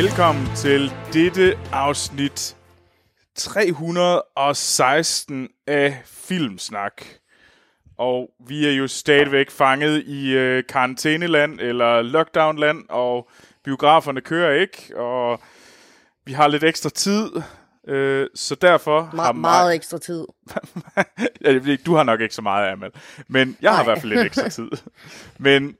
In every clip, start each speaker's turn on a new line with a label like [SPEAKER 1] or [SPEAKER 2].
[SPEAKER 1] Velkommen til dette afsnit 316 af Filmsnak. Og vi er jo stadigvæk fanget i øh, karantæneland eller lockdownland, og biograferne kører ikke, og vi har lidt ekstra tid, øh, så derfor
[SPEAKER 2] Me-
[SPEAKER 1] har
[SPEAKER 2] meget ekstra tid.
[SPEAKER 1] Du har nok ikke så meget, Amal. Men jeg har i
[SPEAKER 2] Nej.
[SPEAKER 1] hvert fald lidt ekstra tid. Men,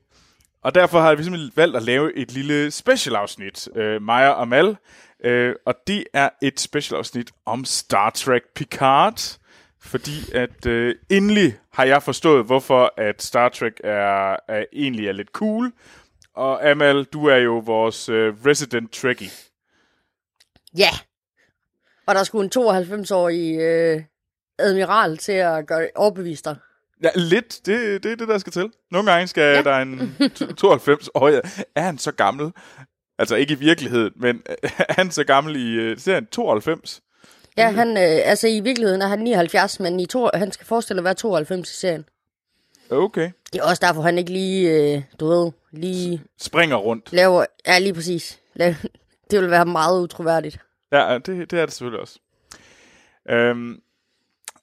[SPEAKER 1] og derfor har vi simpelthen valgt at lave et lille specialafsnit, øh, Maja og Mal. Øh, og det er et specialafsnit om Star Trek Picard. Fordi at øh, endelig har jeg forstået, hvorfor at Star Trek er, er egentlig er lidt cool. Og Amal, du er jo vores øh, resident Trekkie.
[SPEAKER 2] Ja. Og der skulle en 92-årig øh, admiral til at gøre overbevise dig.
[SPEAKER 1] Ja, lidt. Det, det er det, der skal til. Nogle gange skal ja. Der en 92-årig... Er han så gammel? Altså ikke i virkeligheden, men er han så gammel i øh, serien 92?
[SPEAKER 2] Ja, han, øh, altså i virkeligheden er han 79, men i to, han skal forestille at være 92 i serien.
[SPEAKER 1] Okay.
[SPEAKER 2] Det er også derfor, han ikke lige, øh, du ved, lige
[SPEAKER 1] Springer rundt.
[SPEAKER 2] laver... Ja, lige præcis. Lav, det vil være meget utroværdigt.
[SPEAKER 1] Ja, det, det er det selvfølgelig også. Øhm,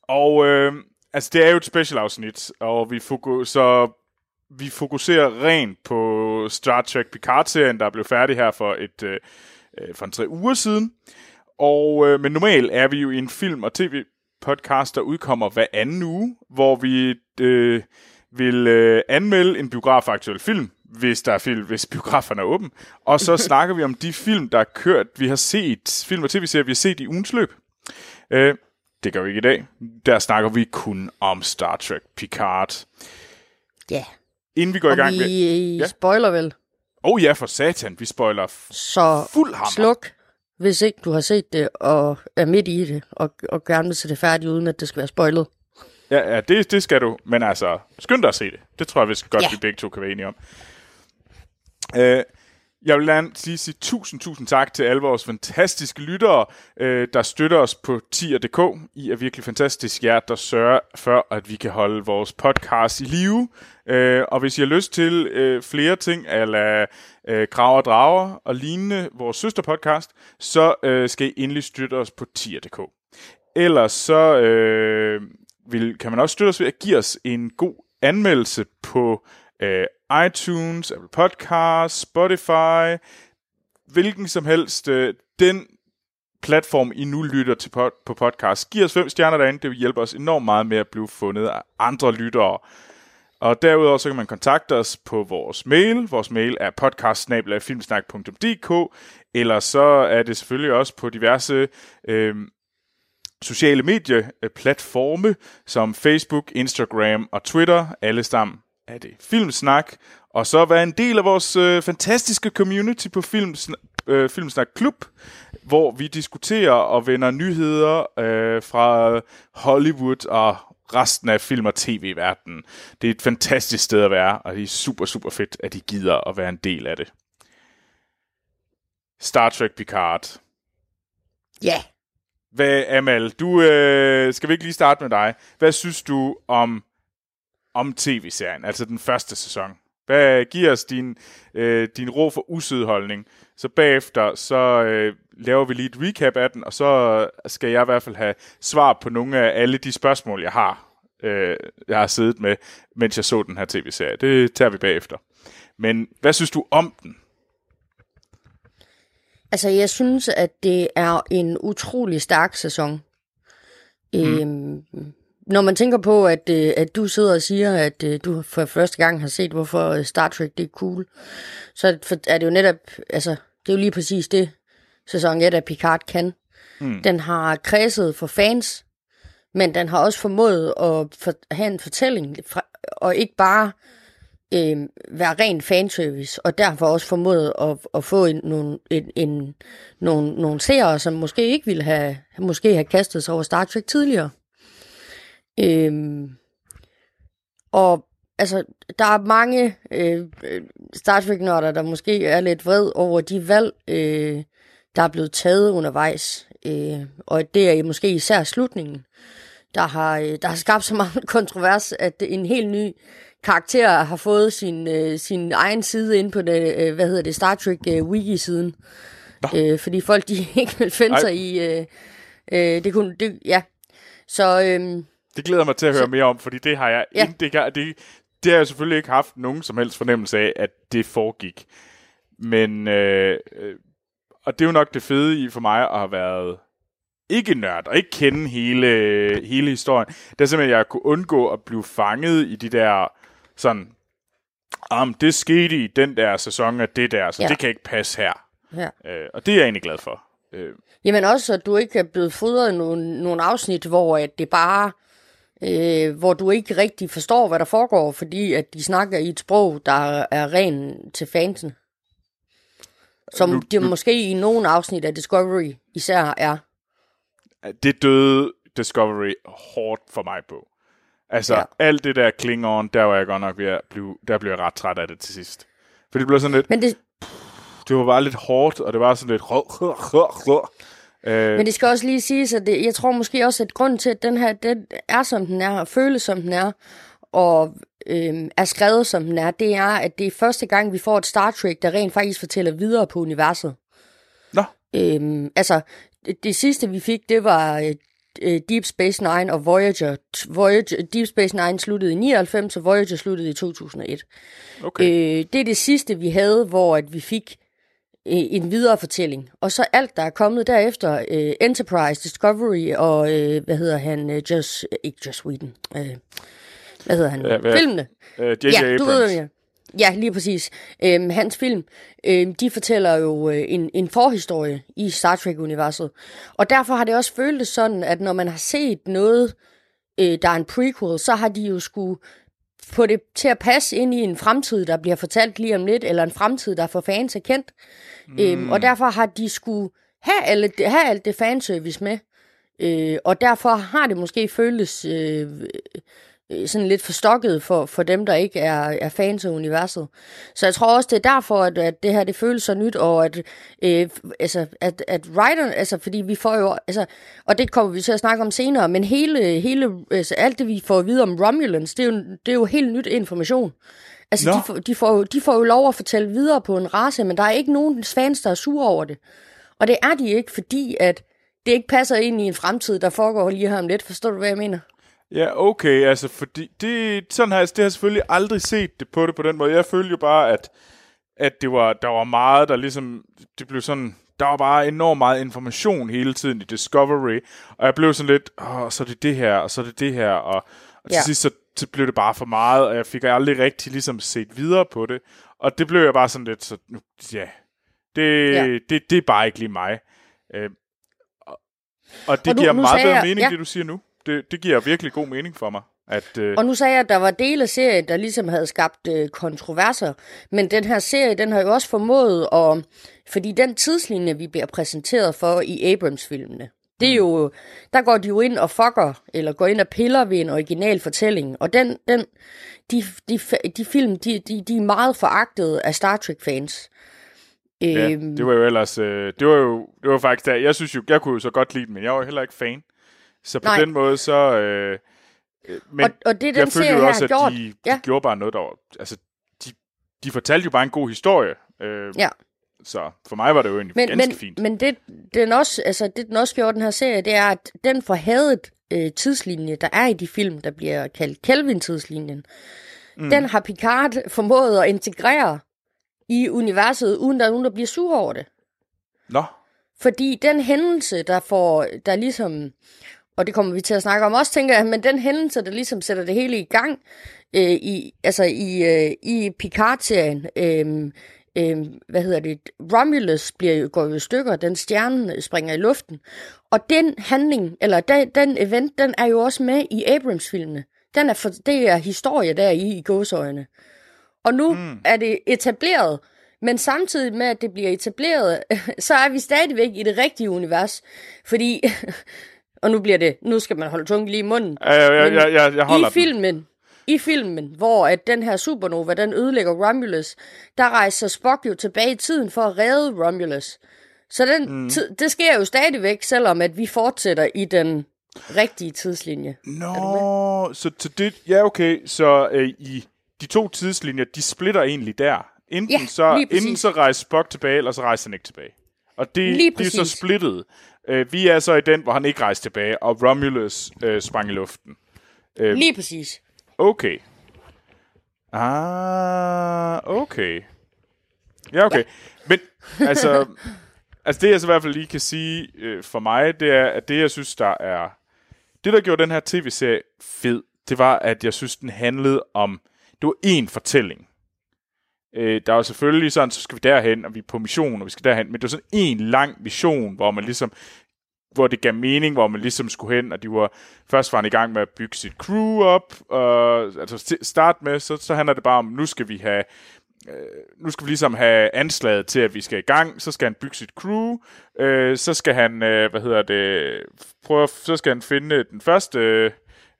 [SPEAKER 1] og øh, altså, det er jo et specialafsnit, og vi, foku- så vi fokuserer rent på Star Trek Picard-serien, der blev færdig her for et øh, øh, for en tre uger siden. Og øh, men normalt er vi jo i en film- og tv-podcast, der udkommer hver anden uge, hvor vi øh, vil øh, anmelde en biografaktuel film, hvis der er film, hvis biograferne er åben. Og så snakker vi om de film, der er kørt, vi har set, film og tv-serier, vi har set i ugens løb. Øh, det gør vi ikke i dag. Der snakker vi kun om Star Trek Picard.
[SPEAKER 2] Ja.
[SPEAKER 1] Inden vi går i
[SPEAKER 2] Og
[SPEAKER 1] gang med...
[SPEAKER 2] vi
[SPEAKER 1] Ja.
[SPEAKER 2] ja. spoiler vel.
[SPEAKER 1] Oh ja, for satan, vi spoiler f-
[SPEAKER 2] Så
[SPEAKER 1] fuld hammer.
[SPEAKER 2] sluk, hvis ikke du har set det og er midt i det, og, og gerne vil se det færdigt, uden at det skal være spoilet.
[SPEAKER 1] Ja, ja det, det skal du. Men altså, skynd dig at se det. Det tror jeg, hvis godt,
[SPEAKER 2] Ja.
[SPEAKER 1] vi begge to kan være enige om. Øh, jeg vil gerne lige sige tusind, tusind tak til alle vores fantastiske lyttere, øh, der støtter os på tier.dk. I er virkelig fantastisk jer, der sørger for, at vi kan holde vores podcast i live. Øh, og hvis I har lyst til øh, flere ting, eller øh, Krav og Drager og lignende, vores søsterpodcast, så øh, skal I endelig støtte os på tier.dk. Ellers så øh, vil, kan man også støtte os ved at give os en god anmeldelse på øh, iTunes, Apple Podcasts, Spotify, hvilken som helst. Øh, den platform, I nu lytter til pod- på podcast. Giv os fem stjerner derinde, det vil hjælpe os enormt meget med at blive fundet af andre lyttere. Og derudover så kan man kontakte os på vores mail. Vores mail er podcast eller så er det selvfølgelig også på diverse øh, sociale medieplatforme som Facebook, Instagram og Twitter. Alle sammen er det Filmsnak. Og så være en del af vores øh, fantastiske community på Filmsnak, øh, Filmsnak Klub, hvor vi diskuterer og vender nyheder øh, fra Hollywood og resten af film- og tv-verdenen. Det er et fantastisk sted at være, og det er super, super fedt, at I gider at være en del af det. Star Trek Picard.
[SPEAKER 2] Ja.
[SPEAKER 1] Hvad, Amal, du, øh, skal vi ikke lige starte med dig? Hvad synes du om, om tv-serien, altså den første sæson? Hvad giver os din, øh, din ro for usødholdning? Så bagefter, så øh, laver vi lige et recap af den, og så skal jeg i hvert fald have svar på nogle af alle de spørgsmål, jeg har, øh, jeg har siddet med, mens jeg så den her tv-serie. Det tager vi bagefter. Men hvad synes du om den?
[SPEAKER 2] Altså, jeg synes, at det er en utrolig stærk sæson. Mm. Øhm, når man tænker på, at, øh, at du sidder og siger, at øh, du for første gang har set, hvorfor øh, Star Trek det er cool, så er det, er jo netop, altså, det er jo lige præcis det, sæson 1 af Picard kan. Mm. Den har kredset for fans, men den har også formået at for, have en fortælling, fra, og ikke bare øh, være ren fanservice, og derfor også formået at, at få en, nogle, en, en, nogle, nogle seere, som måske ikke ville have, måske have kastet sig over Star Trek tidligere. Øhm, og altså, der er mange øh, øh, Star Trek-nørder, der måske er lidt vred over de valg, øh, der er blevet taget undervejs. Øh, og det er måske især slutningen, der har, øh, der har skabt så meget kontrovers, at en helt ny karakter har fået sin, øh, sin egen side ind på det, øh, hvad hedder det, Star Trek øh, Wiki-siden. Øh, fordi folk, de ikke vil finde sig i... Øh, øh, det kunne... Det, ja. Så... Øh,
[SPEAKER 1] Det glæder mig til at høre
[SPEAKER 2] Så-
[SPEAKER 1] mere om, fordi det har jeg
[SPEAKER 2] Ja.
[SPEAKER 1] ja. det, det, det har jeg selvfølgelig ikke haft nogen som helst fornemmelse af, at det foregik. Men, øh, øh, og det er jo nok det fede i for mig at have været ikke nørd, og ikke kende hele, hele historien. Det er simpelthen, at jeg kunne undgå at blive fanget i de der sådan, om det skete i den der sæson af det der, så
[SPEAKER 2] Ja.
[SPEAKER 1] det kan ikke passe her.
[SPEAKER 2] ja.
[SPEAKER 1] Øh, og det er jeg egentlig glad for. Øh,
[SPEAKER 2] Jamen også, at du ikke er blevet fodret nogle, nogle afsnit, hvor at det bare... Øh, hvor du ikke rigtig forstår, hvad der foregår, fordi at de snakker i et sprog, der er ren til fansen. Som
[SPEAKER 1] Nu-
[SPEAKER 2] det
[SPEAKER 1] nu-
[SPEAKER 2] måske i nogle afsnit af Discovery især er.
[SPEAKER 1] det døde Discovery hårdt for mig på. Altså,
[SPEAKER 2] Ja.
[SPEAKER 1] alt det der Klingon, der var jeg godt nok ved at blive, der blev jeg ret træt af det til sidst. For det blev sådan lidt,
[SPEAKER 2] Men det,
[SPEAKER 1] det var bare lidt hårdt, og det var sådan lidt... Øh,
[SPEAKER 2] Men det skal også lige siges, at det, jeg tror måske også, at grunden til, at den her den er, som den er, og føles, som den er, og øhm, er skrevet, som den er, det er, at det er første gang, vi får et Star Trek, der rent faktisk fortæller videre på universet.
[SPEAKER 1] Nå,
[SPEAKER 2] Øhm, altså, det, det sidste, vi fik, det var øh, øh, Deep Space Nine og Voyager. Voyager. Deep Space Nine sluttede i 99, og Voyager sluttede i 2001.
[SPEAKER 1] okay.
[SPEAKER 2] Øh, det er det sidste, vi havde, hvor at vi fik øh, en videre fortælling. Og så alt, der er kommet derefter, øh, Enterprise, Discovery og, øh, hvad hedder han, øh, Just, øh, ikke Just Whedon, øh, hvad hedder han,
[SPEAKER 1] Ja, hvad-
[SPEAKER 2] filmene.
[SPEAKER 1] Øh, J.J.
[SPEAKER 2] Ja, du ved, ja. Ja, lige præcis. Øhm, hans film, øhm, de fortæller jo øh, en, en forhistorie i Star Trek-universet. Og derfor har det også føltes sådan, at når man har set noget, øh, der er en prequel, så har de jo skulle få det til at passe ind i en fremtid, der bliver fortalt lige om lidt, eller en fremtid, der for fans er kendt. Mm. Øhm, og derfor har de skulle have, alle, have alt det fanservice med. Øh, og derfor har det måske føltes øh, sådan lidt forstokket for, for dem, der ikke er, er fans af universet. Så jeg tror også, det er derfor, at, at det her det føles så nyt, og at, øh, altså, at, at writer, altså fordi vi får jo, altså, og det kommer vi til at snakke om senere, men hele, hele altså, alt det, vi får at vide om Romulans, det er jo, det er jo helt nyt information. Altså,
[SPEAKER 1] Nå.
[SPEAKER 2] de får, de, får, jo- de får jo lov at fortælle videre på en race, men der er ikke nogen fans, der er sure over det. Og det er de ikke, fordi at det ikke passer ind i en fremtid, der foregår lige her om lidt. Forstår du, hvad jeg mener?
[SPEAKER 1] Ja, okay, altså, fordi det, sådan har jeg, det har jeg selvfølgelig aldrig set det på det på den måde. Jeg følte jo bare, at, at det var, der var meget, der ligesom, det blev sådan, der var bare enormt meget information hele tiden i Discovery, og jeg blev sådan lidt, åh, så er det det her, og så er det det her, og, og til
[SPEAKER 2] Ja.
[SPEAKER 1] sidst så, så blev det bare for meget, og jeg fik aldrig rigtig ligesom set videre på det, og det blev jeg bare sådan lidt, så nu, ja, det,
[SPEAKER 2] Ja.
[SPEAKER 1] ja. det, det er bare ikke lige mig. Øh, og, og det
[SPEAKER 2] Og nu-
[SPEAKER 1] giver
[SPEAKER 2] nu
[SPEAKER 1] meget bedre
[SPEAKER 2] jeg-
[SPEAKER 1] mening,
[SPEAKER 2] ja.
[SPEAKER 1] det du siger nu. Det, det giver virkelig god mening for mig. At, øh,
[SPEAKER 2] Og nu sagde jeg, at der var dele af serien, der ligesom havde skabt øh, kontroverser. Men den her serie, den har jo også formået at... Fordi den tidslinje, vi bliver præsenteret for i Abrams-filmene, det er jo... Der går de jo ind og fucker, eller går ind og piller ved en original fortælling. Og den, den, de, de, de film, de, de, de er meget foragtede af Star Trek-fans.
[SPEAKER 1] Ja,
[SPEAKER 2] Øhm,
[SPEAKER 1] det var jo ellers, øh, det var jo, det var faktisk der, jeg synes jo, jeg kunne jo så godt lide den, men jeg var jo heller ikke fan. Så på
[SPEAKER 2] Nej.
[SPEAKER 1] den måde, så, øh, øh, men
[SPEAKER 2] og, og det den
[SPEAKER 1] jeg følte jo også, at
[SPEAKER 2] gjort.
[SPEAKER 1] de, de
[SPEAKER 2] ja.
[SPEAKER 1] gjorde bare noget, der var, altså, de, de fortalte jo bare en god historie. Øh,
[SPEAKER 2] Ja.
[SPEAKER 1] Så for mig var det jo egentlig
[SPEAKER 2] Men,
[SPEAKER 1] ganske
[SPEAKER 2] men,
[SPEAKER 1] fint.
[SPEAKER 2] men det, den også, altså, det, den også gjorde, den her serie, det er, at den forhadet øh, tidslinje, der er i de film, der bliver kaldt Kelvin-tidslinjen, mm. den har Picard formået at integrere i universet, uden der er nogen, der bliver sur over det.
[SPEAKER 1] Nå,
[SPEAKER 2] Fordi den hændelse, der får, der ligesom, og det kommer vi til at snakke om også, tænker jeg, men den hændelse, der ligesom sætter det hele i gang, øh, i, altså i, øh, i Picard-serien, øh, øh, hvad hedder det, Romulus bliver går jo i stykker, den stjerne springer i luften, og den handling, eller den, den event, den er jo også med i Abrams-filmene. Den er for, det er historie der i, i gåsøjne. Og nu mm. er det etableret, men samtidig med, at det bliver etableret, så er vi stadigvæk i det rigtige univers. Fordi, og nu bliver det, nu skal man holde tungen lige i munden.
[SPEAKER 1] jeg, jeg,
[SPEAKER 2] Men
[SPEAKER 1] jeg, jeg, jeg holder
[SPEAKER 2] I filmen, i filmen, hvor at den her supernova, den ødelægger Romulus, der rejser Spock jo tilbage i tiden for at redde Romulus. Så den mm. tid, det sker jo stadigvæk, selvom at vi fortsætter i den rigtige tidslinje.
[SPEAKER 1] den. Nå, så, så det, ja okay, så øh, i de to tidslinjer, de splitter egentlig der. Enten,
[SPEAKER 2] Ja,
[SPEAKER 1] så, enten så rejser Spock tilbage, eller så rejser han ikke tilbage. Og det,
[SPEAKER 2] Lige
[SPEAKER 1] det er så splittet. Øh, vi er så i den, hvor han ikke rejste tilbage, og Romulus øh, sprang i luften.
[SPEAKER 2] Lige præcis.
[SPEAKER 1] Okay. Ah, okay. Ja, okay. Men altså, altså det jeg så i hvert fald lige kan sige øh, for mig, det er, at det jeg synes, der er... Det, der gjorde den her tv-serie fed, det var, at jeg synes, den handlede om... Det var én fortælling. Øh, der er selvfølgelig sådan, så skal vi derhen, og vi er på mission, og vi skal derhen, men det var sådan en lang mission, hvor man ligesom hvor det gav mening, hvor man ligesom skulle hen, og de var først var han i gang med at bygge sit crew op, og altså start med, så, så handler det bare om, nu skal vi have øh, nu skal vi ligesom have anslaget til, at vi skal i gang, så skal han bygge sit crew, øh, så skal han, øh, hvad hedder det, prøve, så skal han finde den første,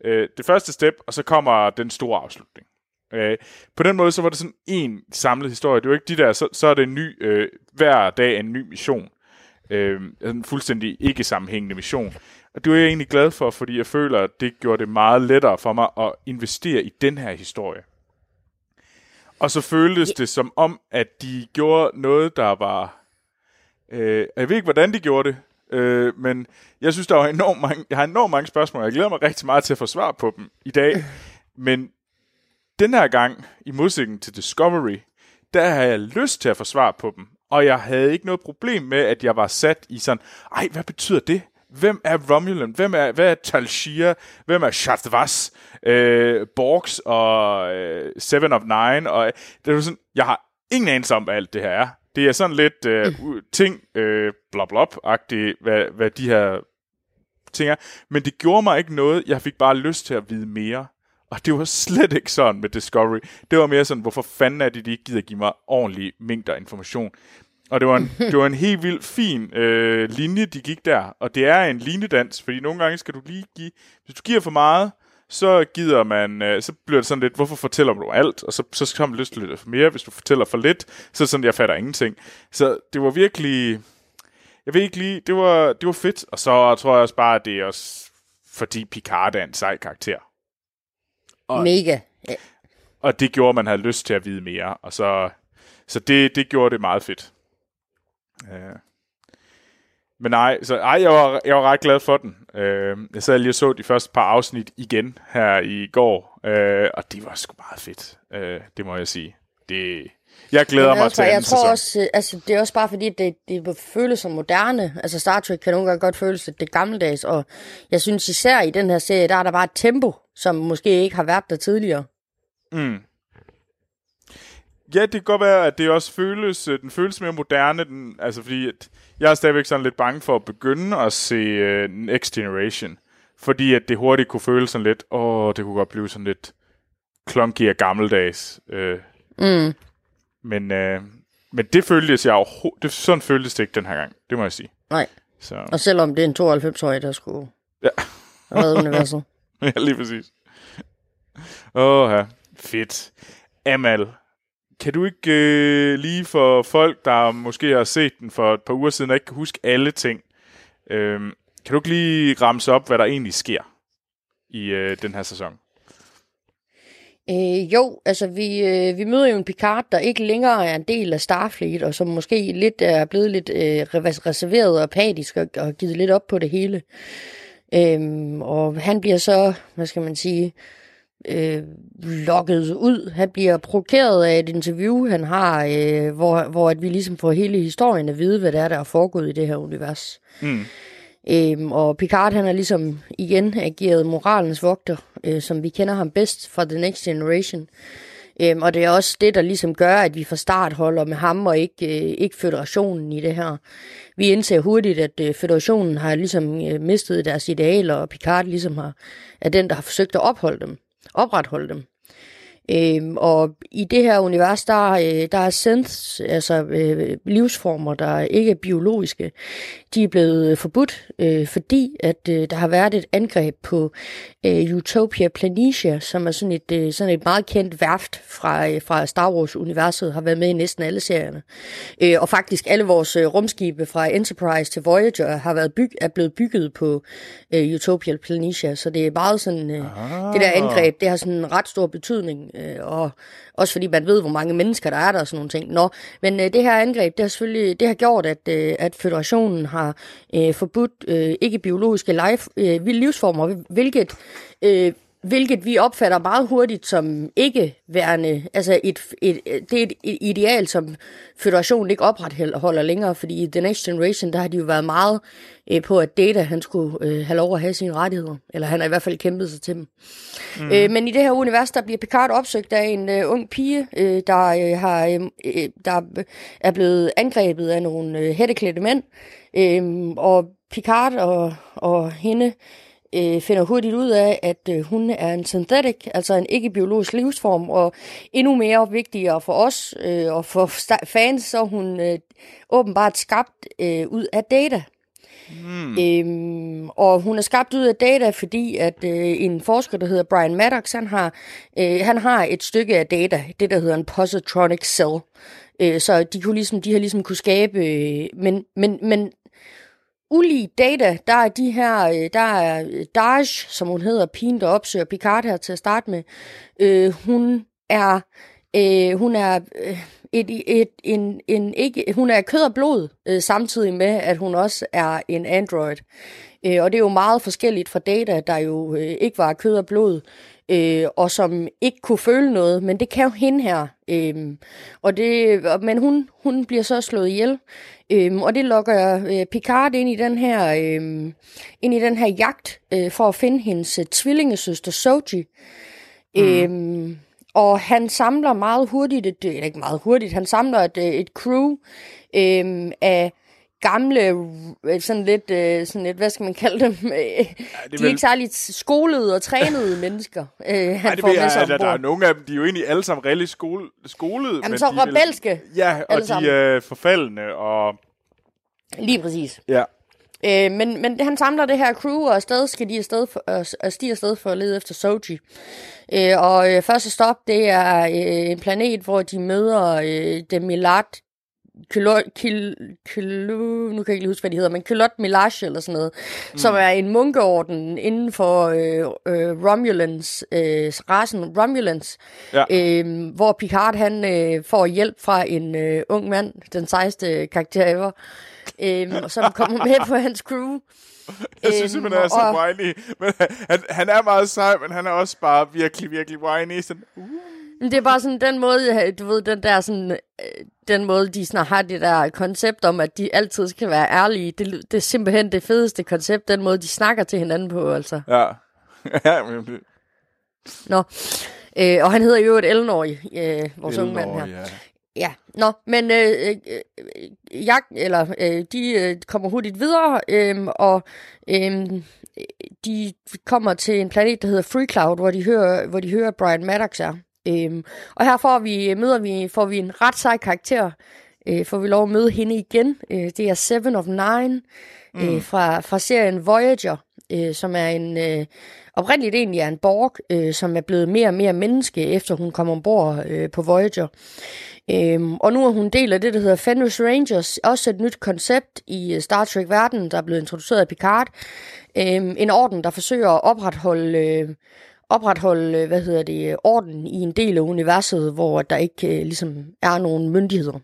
[SPEAKER 1] øh, det første step, og så kommer den store afslutning. Øh, på den måde, så var det sådan en samlet historie. Det var ikke de der, så, så er det en ny, øh, hver dag en ny mission. Øh, en fuldstændig ikke sammenhængende mission. Og det var jeg egentlig glad for, fordi jeg føler, at det gjorde det meget lettere for mig at investere i den her historie. Og så føltes det som om, at de gjorde noget, der var... Øh, jeg ved ikke, hvordan de gjorde det, øh, men jeg synes, der var enormt mange, jeg har enormt mange spørgsmål. Jeg glæder mig rigtig meget til at få svar på dem i dag. Men den her gang, i modsætning til Discovery, der havde jeg lyst til at få svar på dem. Og jeg havde ikke noget problem med, at jeg var sat i sådan, ej, hvad betyder det? Hvem er Romulan? Hvem er, hvad er Tal Shia? Hvem er Shatvas? Øh, Borgs og øh, Seven of Nine? Og, det er sådan, jeg har ingen anelse om, hvad alt det her er. Det er sådan lidt øh, u- ting, øh, blop blop hvad, hvad de her ting er. Men det gjorde mig ikke noget. Jeg fik bare lyst til at vide mere. Og det var slet ikke sådan med Discovery. Det var mere sådan, hvorfor fanden er det, de ikke gider give mig ordentlige mængder information. Og det var en, det var en helt vildt fin øh, linje, de gik der. Og det er en linjedans, fordi nogle gange skal du lige give... Hvis du giver for meget, så gider man... Øh, så bliver det sådan lidt, hvorfor fortæller du alt? Og så, så har man lyst til lidt mere. Hvis du fortæller for lidt, så er sådan, jeg fatter ingenting. Så det var virkelig... Jeg ved ikke lige, det var, det var fedt. Og så tror jeg også bare, at det er også fordi Picard er en sej karakter. Og-
[SPEAKER 2] Mega. Ja.
[SPEAKER 1] Og det gjorde, man havde lyst til at vide mere. Og så, så det, det gjorde det meget fedt. Øh. Men nej, så, ej, jeg, var, jeg var ret glad for den. Øh, jeg sad lige og så de første par afsnit igen her i går, øh, og det var sgu meget fedt. Øh, det må jeg sige. Det, jeg glæder
[SPEAKER 2] Men
[SPEAKER 1] mig
[SPEAKER 2] også
[SPEAKER 1] til
[SPEAKER 2] jeg tror
[SPEAKER 1] sæson.
[SPEAKER 2] også, øh, altså, det er også bare fordi, det, det føles som moderne. Altså Star Trek kan nogle gange godt føles lidt det gammeldags, og jeg synes især i den her serie, der er der bare et tempo, som måske ikke har været der tidligere.
[SPEAKER 1] Mm. Ja, det kan godt være, at det også føles, øh, den føles mere moderne, den, altså fordi at jeg er stadigvæk sådan lidt bange for at begynde at se uh, Next Generation, fordi at det hurtigt kunne føles sådan lidt, åh, det kunne godt blive sådan lidt clunky og gammeldags. Uh,
[SPEAKER 2] Mm.
[SPEAKER 1] men, uh, men det føltes jeg overhovedet, det, sådan føltes det ikke den her gang, det må jeg sige.
[SPEAKER 2] Nej,
[SPEAKER 1] Så,
[SPEAKER 2] og selvom det er en 92-årig, der skulle
[SPEAKER 1] Ja.
[SPEAKER 2] været universet.
[SPEAKER 1] ja, lige præcis. Åh, ja. fedt. Amal, kan du ikke øh, lige for folk, der måske har set den for et par uger siden, og ikke kan huske alle ting, øh, kan du ikke lige ramse op, hvad der egentlig sker i øh, den her sæson?
[SPEAKER 2] Øh, jo, altså vi, øh, vi møder jo en Picard, der ikke længere er en del af Starfleet, og som måske lidt er blevet lidt øh, reserveret og apatisk og, og givet lidt op på det hele. Øhm, og han bliver så, hvad skal man sige, øh, lokket ud. Han bliver provokeret af et interview, han har, øh, hvor, hvor at vi ligesom får hele historien at vide, hvad det er, der er foregået i det her univers.
[SPEAKER 1] Mm.
[SPEAKER 2] Øhm, og Picard han har ligesom igen ageret moralens vogter, øh, som vi kender ham bedst fra The Next Generation. Øhm, og det er også det, der ligesom gør, at vi fra start holder med ham og ikke, øh, ikke federationen i det her. Vi indser hurtigt, at øh, federationen har ligesom øh, mistet deres idealer, og Picard ligesom har, er den, der har forsøgt at opholde dem, opretholde dem. Øhm, og i det her univers, der, øh, der er synths, altså øh, livsformer, der ikke er biologiske, de er blevet forbudt, øh, fordi at øh, der har været et angreb på øh, Utopia Planitia, som er sådan et, øh, sådan et meget kendt værft fra, øh, fra Star Wars-universet, har været med i næsten alle serierne. Øh, og faktisk alle vores øh, rumskibe fra Enterprise til Voyager har været byg, er blevet bygget på øh, Utopia Planitia, så det er meget sådan, øh,
[SPEAKER 1] Ah.
[SPEAKER 2] det der angreb, det har sådan en ret stor betydning øh, og også fordi man ved, hvor mange mennesker der er der og sådan nogle ting. Nå, men øh, det her angreb, det har selvfølgelig det har gjort, at, øh, at federationen har øh, forbudt øh, ikke-biologiske life, øh, livsformer, hvilket øh, hvilket vi opfatter meget hurtigt som ikke værende, altså et, et, det er et ideal, som federationen ikke opretholder længere, fordi i The Next Generation, der har de jo været meget øh, på, at Data, han skulle øh, have lov at have sine rettigheder, eller han har i hvert fald kæmpet sig til dem. Mm. Øh, men i det her univers, der bliver Picard opsøgt af en øh, ung pige, øh, der, øh, har, øh, der er blevet angrebet af nogle øh, hætteklædte mænd, øh, og Picard og, og hende øh, finder hurtigt ud af, at øh, hun er en synthetic, altså en ikke-biologisk livsform, og endnu mere vigtigere for os øh, og for fans, så er hun øh, åbenbart skabt øh, ud af data. Mm. Øhm, og hun er skabt ud af data, fordi at øh, en forsker, der hedder Brian Maddox, han har, øh, han har et stykke af data, det der hedder en positronic cell. Øh, så de, kunne ligesom, de har ligesom kunne skabe, øh, men, men, men ulige data, der er de her, øh, der er øh, Daj, som hun hedder, pigen, der opsøger Picard her til at starte med. Øh, hun er, øh, hun er øh, et, et, en, en, ikke, hun er kød og blod, øh, samtidig med, at hun også er en android. Øh, og det er jo meget forskelligt fra data, der jo øh, ikke var kød og blod, øh, og som ikke kunne føle noget, men det kan jo hende her. Øh, og det, men hun, hun bliver så slået ihjel. Øhm, og det lokker øh, Picard ind i den her øh, ind i den her jagt øh, for at finde hendes øh, tvillingesøster Soji. Mm. Øhm, og han samler meget hurtigt, et, eller ikke meget hurtigt, han samler et, øh, et crew øh, af gamle, øh, sådan lidt, øh, sådan lidt, hvad skal man kalde dem? Ja, de er vel... ikke særligt skolede og trænede mennesker, øh, han Ej, det får med sig
[SPEAKER 1] der, der er nogle af dem, de er jo egentlig alle sammen rigtig skole, skolede.
[SPEAKER 2] Jamen men så de rebelske.
[SPEAKER 1] Ja, og de er forfaldende, og...
[SPEAKER 2] Lige præcis.
[SPEAKER 1] Ja.
[SPEAKER 2] Øh, men, men han samler det her crew, og afsted skal de afsted for, og stiger afsted for at lede efter Soji. Øh, og øh, første stop, det er øh, en planet, hvor de møder øh, Demilat Kylot, Kyl, Kyl, nu kan jeg ikke lige huske, hvad de hedder, men Kylot Milage eller sådan noget, mm. som er en munkeorden inden for øh, øh, Romulans, øh, rasen Romulans, ja. øh, hvor Picard han øh, får hjælp fra en øh, ung mand, den sejste karakter ever, øh, som kommer med på hans crew.
[SPEAKER 1] Jeg synes simpelthen, han er så whiny. Men han, han er meget sej, men han er også bare virkelig, virkelig whiny. Sådan, uh.
[SPEAKER 2] Det er bare sådan den måde, du ved, den der sådan, øh, den måde, de sådan har det der koncept om, at de altid skal være ærlige. Det, det er simpelthen det fedeste koncept, den måde, de snakker til hinanden på, altså.
[SPEAKER 1] Ja. ja, men...
[SPEAKER 2] Nå. Øh, og han hedder jo et Eleanor, øh, vores unge mand her. Ja. Ja, nå, men øh, øh, jeg, eller, øh, de øh, kommer hurtigt videre, øh, og øh, de kommer til en planet, der hedder Free Cloud, hvor de hører, hvor de hører Brian Maddox er. Øhm, og her får vi, møder vi, får vi en ret sej karakter. Øh, får vi lov at møde hende igen. Øh, det er Seven of Nine øh, mm. fra, fra serien Voyager, øh, som er en... Øh, oprindeligt egentlig er en Borg, øh, som er blevet mere og mere menneske, efter hun kom ombord øh, på Voyager. Øhm, og nu er hun del af det, der hedder Fenris Rangers, også et nyt koncept i øh, Star Trek-verdenen, der er blevet introduceret af Picard. Øhm, en orden, der forsøger at opretholde øh, opretholde, øh, hvad hedder det, orden i en del af universet, hvor der ikke øh, ligesom er nogen myndigheder.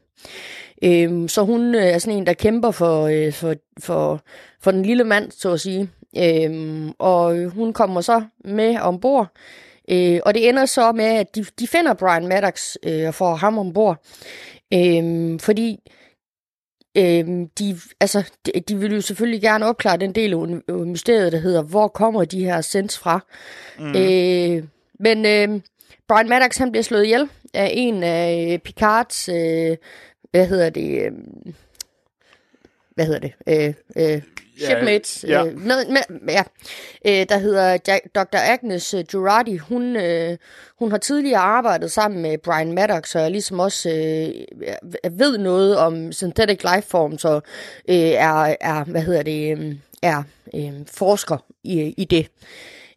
[SPEAKER 2] Øhm, så hun øh, er sådan en, der kæmper for, øh, for, for, for den lille mand, så at sige. Øhm, og øh, hun kommer så med ombord, øh, og det ender så med, at de, de finder Brian Maddox øh, og får ham ombord. Øh, fordi Øhm, de, altså, de, de vil jo selvfølgelig gerne opklare den del af mysteriet, der hedder, hvor kommer de her sens fra? Mm. Øh, men øh, Brian Maddox, han bliver slået ihjel af en af Picards, øh, hvad hedder det, øh, hvad hedder det, øh, øh, shipmates, ja, ja. Øh, med, med, ja, øh, der hedder Dr. Agnes øh, Girardi. Hun, øh, hun har tidligere arbejdet sammen med Brian Maddox, og ligesom også øh, ved noget om synthetic lifeforms, og øh, er, er, hvad hedder det, øh, er øh, forsker i, i det.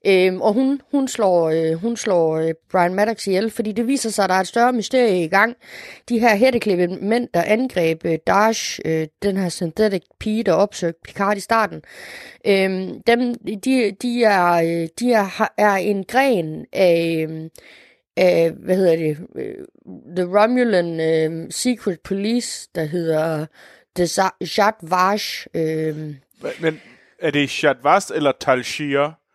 [SPEAKER 2] Øhm, og hun, hun slår, øh, hun slår øh, Brian Maddox ihjel, fordi det viser sig, at der er et større mysterie i gang. De her hætteklippede mænd, der angreb øh, Dash, øh, den her synthetic pige, der opsøgte Picard i starten, øh, dem, de, de, er, øh, de er, er en gren af... Øh, af, hvad hedder det, øh, The Romulan øh, Secret Police, der hedder The Zhat Øh,
[SPEAKER 1] Men er det Shadvash eller Talshir?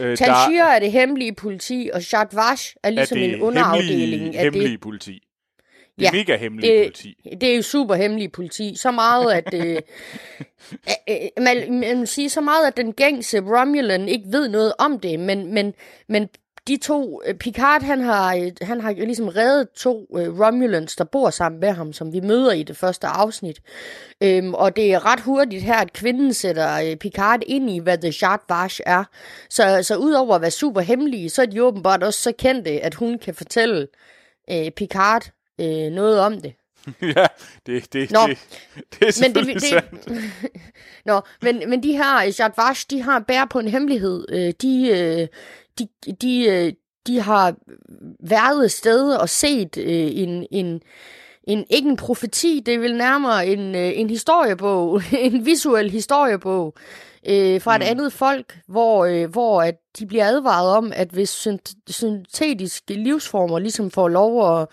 [SPEAKER 1] Øh,
[SPEAKER 2] Talshir er det hemmelige politi, og Zhat Vash er
[SPEAKER 1] er
[SPEAKER 2] ligesom
[SPEAKER 1] det
[SPEAKER 2] en underafdeling
[SPEAKER 1] hemmelige,
[SPEAKER 2] af det.
[SPEAKER 1] hemmelige politi? Det er
[SPEAKER 2] Ja,
[SPEAKER 1] mega hemmelige
[SPEAKER 2] det-
[SPEAKER 1] politi.
[SPEAKER 2] Det er jo super hemmelig politi. Så meget, at... Øh, øh, man, man siger så meget, at den gængse Romulan ikke ved noget om det, men, men, men de to... øh, Picard, han har, øh, han har ligesom reddet to øh, Romulans, der bor sammen med ham, som vi møder i det første afsnit. Øhm, og det er ret hurtigt her, at kvinden sætter øh, Picard ind i, hvad The Shard Vash er. Så, så udover at være super hemmelige, så er de åbenbart også så kendte, at hun kan fortælle øh, Picard øh, noget om det.
[SPEAKER 1] ja, det, det,
[SPEAKER 2] Nå.
[SPEAKER 1] det, det er
[SPEAKER 2] Men
[SPEAKER 1] selvfølgelig
[SPEAKER 2] det,
[SPEAKER 1] sandt.
[SPEAKER 2] det, Nå, men, men de her øh, Jadvash, de har bær på en hemmelighed. Øh, De, øh, de, de, øh, de har været et sted og set øh, en, en, en, ikke en profeti, det er vel nærmere en, øh, en historiebog, en visuel historiebog øh, fra et
[SPEAKER 1] Mm.
[SPEAKER 2] andet folk, hvor, øh, hvor at de bliver advaret om, at hvis synt- syntetiske livsformer ligesom får lov at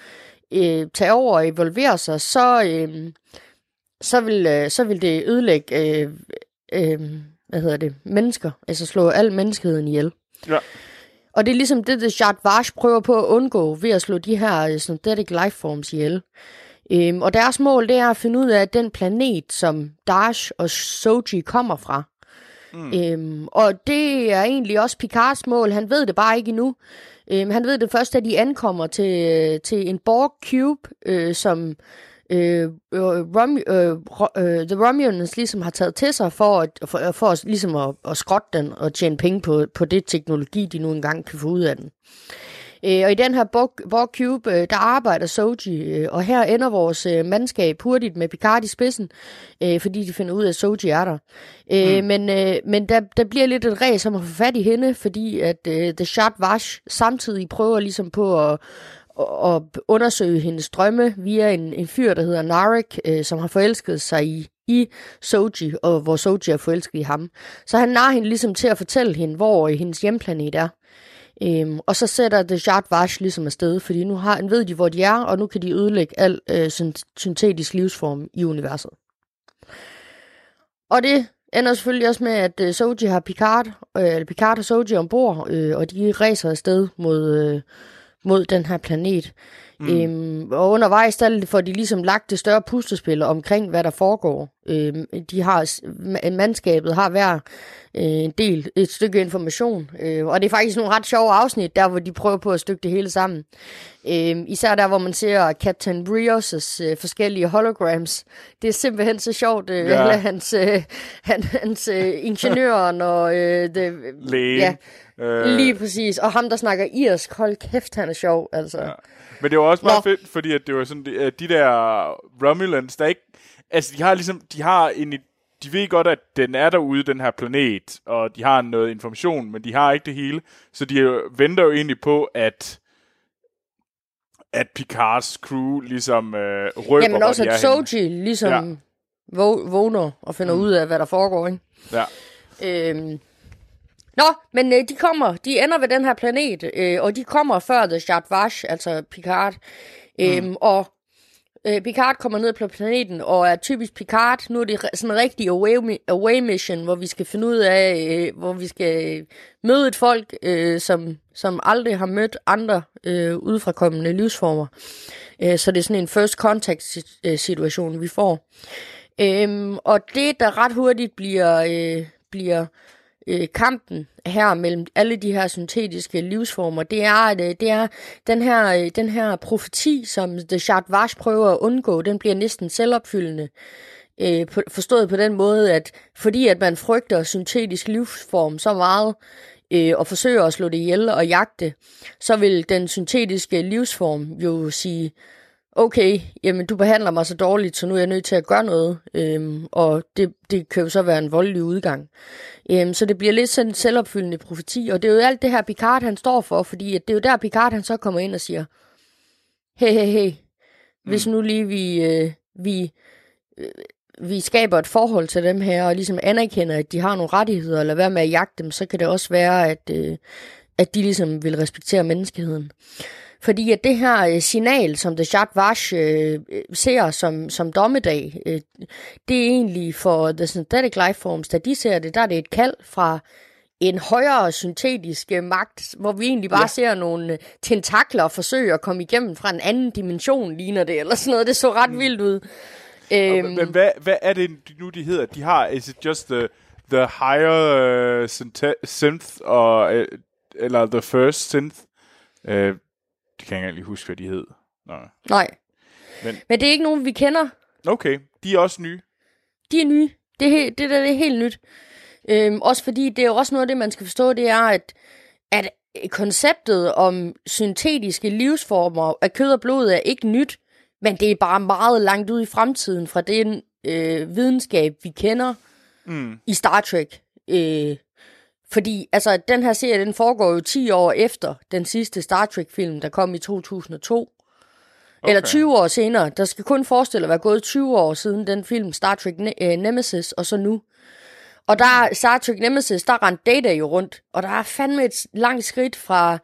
[SPEAKER 2] øh, tage over og evolvere sig, så, øh, så, vil, øh, så vil det ødelægge øh, øh, hvad hedder det, mennesker, altså slå al menneskeheden ihjel.
[SPEAKER 1] Ja.
[SPEAKER 2] Og det er ligesom det, det Jad Vash prøver på at undgå ved at slå de her øh, synthetic lifeforms ihjel. Øhm, og deres mål, det er at finde ud af den planet, som Dash og Soji kommer fra. Mm. Øhm, og det er egentlig også Picards mål. Han ved det bare ikke endnu. Øhm, han ved det først, da de ankommer til, øh, til en Borg Cube, øh, som øh, øh, Rom, øh, øh, The Romulans ligesom har taget til sig for at, for, for at, ligesom at, at skrotte den og tjene penge på, på det teknologi, de nu engang kan få ud af den. Øh, og i den her Borg, Cube, øh, der arbejder Soji, øh, og her ender vores øh, mandskab hurtigt med Picard i spidsen, øh, fordi de finder ud af, at Soji er der. Øh, mm. Men, øh, men der, der bliver lidt et ræs om at få fat i hende, fordi at øh, The Shard Vash samtidig prøver ligesom på at, at undersøge hendes drømme via en, en fyr, der hedder Narek, øh, som har forelsket sig i, i Soji, og hvor Soji er forelsket i ham. Så han nar hende ligesom til at fortælle hende, hvor øh, hendes hjemplanet er. Øhm, og så sætter The Shard Vash ligesom afsted, fordi nu har, ved de, hvor de er, og nu kan de ødelægge al øh, syntetisk livsform i universet. Og det ender selvfølgelig også med, at øh, Soji har Picard, øh, eller Picard har Soji ombord, øh, og de rejser afsted mod, øh, mod den her planet. Mm. Øhm, og undervejs der får de ligesom lagt det større puslespil omkring, hvad der foregår. Øhm, de har, ma- mandskabet har hver øh, en del, et stykke information. Øh, og det er faktisk nogle ret sjove afsnit, der hvor de prøver på at stykke det hele sammen. Øh, især der, hvor man ser Captain Rios' øh, forskellige holograms. Det er simpelthen så sjovt. Øh,
[SPEAKER 1] Ja.
[SPEAKER 2] ja. hans, øh, han, hans øh, ingeniøren og øh, det,
[SPEAKER 1] Lægen.
[SPEAKER 2] Ja,
[SPEAKER 1] Øh,
[SPEAKER 2] lige præcis. Og ham, der snakker irsk, hold kæft, han er sjov. Altså.
[SPEAKER 1] Ja. Men det var også meget
[SPEAKER 2] Nå.
[SPEAKER 1] fedt, fordi at det var sådan, de, de der Romulans, der ikke, altså de har ligesom, de har en, de ved godt, at den er derude, den her planet, og de har noget information, men de har ikke det hele, så de venter jo egentlig på, at at Picards crew ligesom øh, røber,
[SPEAKER 2] Jamen også, at
[SPEAKER 1] er henne.
[SPEAKER 2] Soji ligesom ja. vågner og finder mm. ud af, hvad der foregår. Ikke?
[SPEAKER 1] Ja.
[SPEAKER 2] Øhm. Nå, men øh, de kommer, de ender ved den her planet, øh, og de kommer før The Shard Vash, altså Picard. Øhm, mm. Og øh, Picard kommer ned på planeten, og er typisk Picard. Nu er det sådan en rigtig away, away mission, hvor vi skal finde ud af, øh, hvor vi skal øh, møde et folk, øh, som, som aldrig har mødt andre øh, udefrakommende livsformer. Øh, så det er sådan en first contact øh, situation, vi får. Øhm, og det, der ret hurtigt bliver, øh, bliver øh, Øh, kampen her mellem alle de her syntetiske livsformer, det er, at øh, det er den her, øh, den her profeti, som The Shard Vash prøver at undgå, den bliver næsten selvopfyldende. Øh, på, forstået på den måde, at fordi at man frygter syntetisk livsform så meget, øh, og forsøger at slå det ihjel og jagte, så vil den syntetiske livsform jo sige, okay, jamen du behandler mig så dårligt, så nu er jeg nødt til at gøre noget, øhm, og det, det kan jo så være en voldelig udgang. Øhm, så det bliver lidt sådan en selvopfyldende profeti, og det er jo alt det her Picard han står for, fordi at det er jo der Picard han så kommer ind og siger, hey, hey, hey, hvis nu lige vi, øh, vi, øh, vi skaber et forhold til dem her, og ligesom anerkender, at de har nogle rettigheder, eller være med at jagte dem, så kan det også være, at, øh, at de ligesom vil respektere menneskeheden. Fordi at det her øh, signal, som The Jad Vash øh, ser som, som dommedag, øh, det er egentlig for The Synthetic Lifeforms, da de ser det, der er det et kald fra en højere syntetisk øh, magt, hvor vi egentlig bare ja. ser nogle øh, tentakler forsøge at komme igennem fra en anden dimension, ligner det, eller sådan noget. Det så ret mm. vildt ud.
[SPEAKER 1] Øhm, men hvad, hvad er det nu, de hedder? De har, is it just the, the higher uh, synth, or, uh, eller the first synth? Uh, kan jeg ikke lige huske, hvad de hed.
[SPEAKER 2] Nå. Nej. Men, men det er ikke nogen, vi kender.
[SPEAKER 1] Okay, de er også nye.
[SPEAKER 2] De er nye. Det, er, det der det er helt nyt. Øhm, også fordi det er jo også noget af det, man skal forstå, det er, at, at konceptet om syntetiske livsformer af kød og blod er ikke nyt, men det er bare meget langt ud i fremtiden fra den øh, videnskab, vi kender mm. i Star Trek. Øh, fordi altså, den her serie, den foregår jo 10 år efter den sidste Star Trek-film, der kom i 2002. Okay. Eller 20 år senere. Der skal kun forestille at være gået 20 år siden den film Star Trek ne- øh, Nemesis, og så nu. Og der er Star Trek Nemesis, der rent Data jo rundt, og der er fandme et langt skridt fra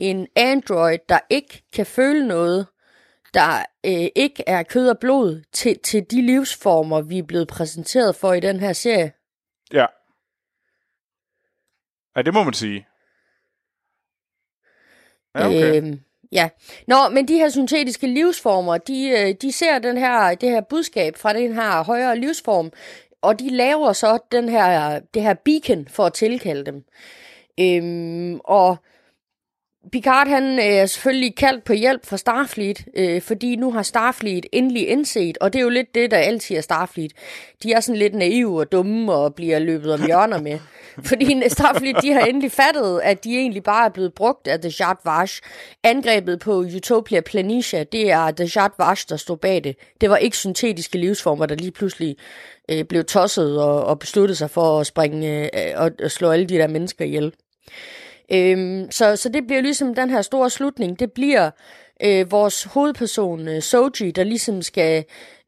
[SPEAKER 2] en android, der ikke kan føle noget, der øh, ikke er kød og blod, til, til de livsformer, vi er blevet præsenteret for i den her serie.
[SPEAKER 1] Ja. Ja, det må man sige.
[SPEAKER 2] Ja, okay. Øhm, ja. Nå, men de her syntetiske livsformer, de, øh, de ser den her, det her budskab fra den her højere livsform, og de laver så den her, det her beacon for at tilkalde dem. Øhm, og Picard han øh, er selvfølgelig kaldt på hjælp fra Starfleet, øh, fordi nu har Starfleet endelig indset, og det er jo lidt det, der altid er Starfleet. De er sådan lidt naive og dumme og bliver løbet om hjørner med. fordi Starfleet de har endelig fattet, at de egentlig bare er blevet brugt af The Jad Vash. Angrebet på Utopia Planitia, det er The Jad Vash, der stod bag det. Det var ikke syntetiske livsformer, der lige pludselig øh, blev tosset og, og besluttede sig for at springe øh, og, og slå alle de der mennesker ihjel. Øhm, så, så det bliver ligesom den her store slutning. Det bliver øh, vores hovedperson, øh, Soji, der ligesom skal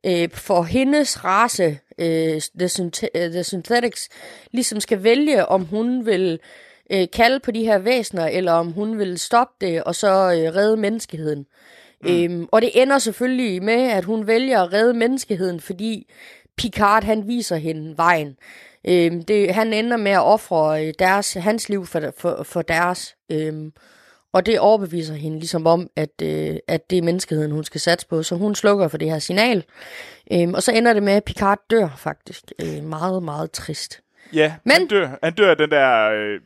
[SPEAKER 2] øh, for hendes race, øh, the, Synth- øh, the Synthetics, ligesom skal vælge, om hun vil øh, kalde på de her væsener, eller om hun vil stoppe det, og så øh, redde menneskeheden. Mm. Øhm, og det ender selvfølgelig med, at hun vælger at redde menneskeheden, fordi Picard han viser hende vejen. Øhm, det, han ender med at ofre øh, deres, hans liv for, for, for deres. Øhm, og det overbeviser hende ligesom om, at, øh, at det er menneskeheden, hun skal satse på. Så hun slukker for det her signal. Øhm, og så ender det med, at Picard dør faktisk. Øh, meget, meget trist.
[SPEAKER 1] Ja, Men, han, dør, han dør af den der øh,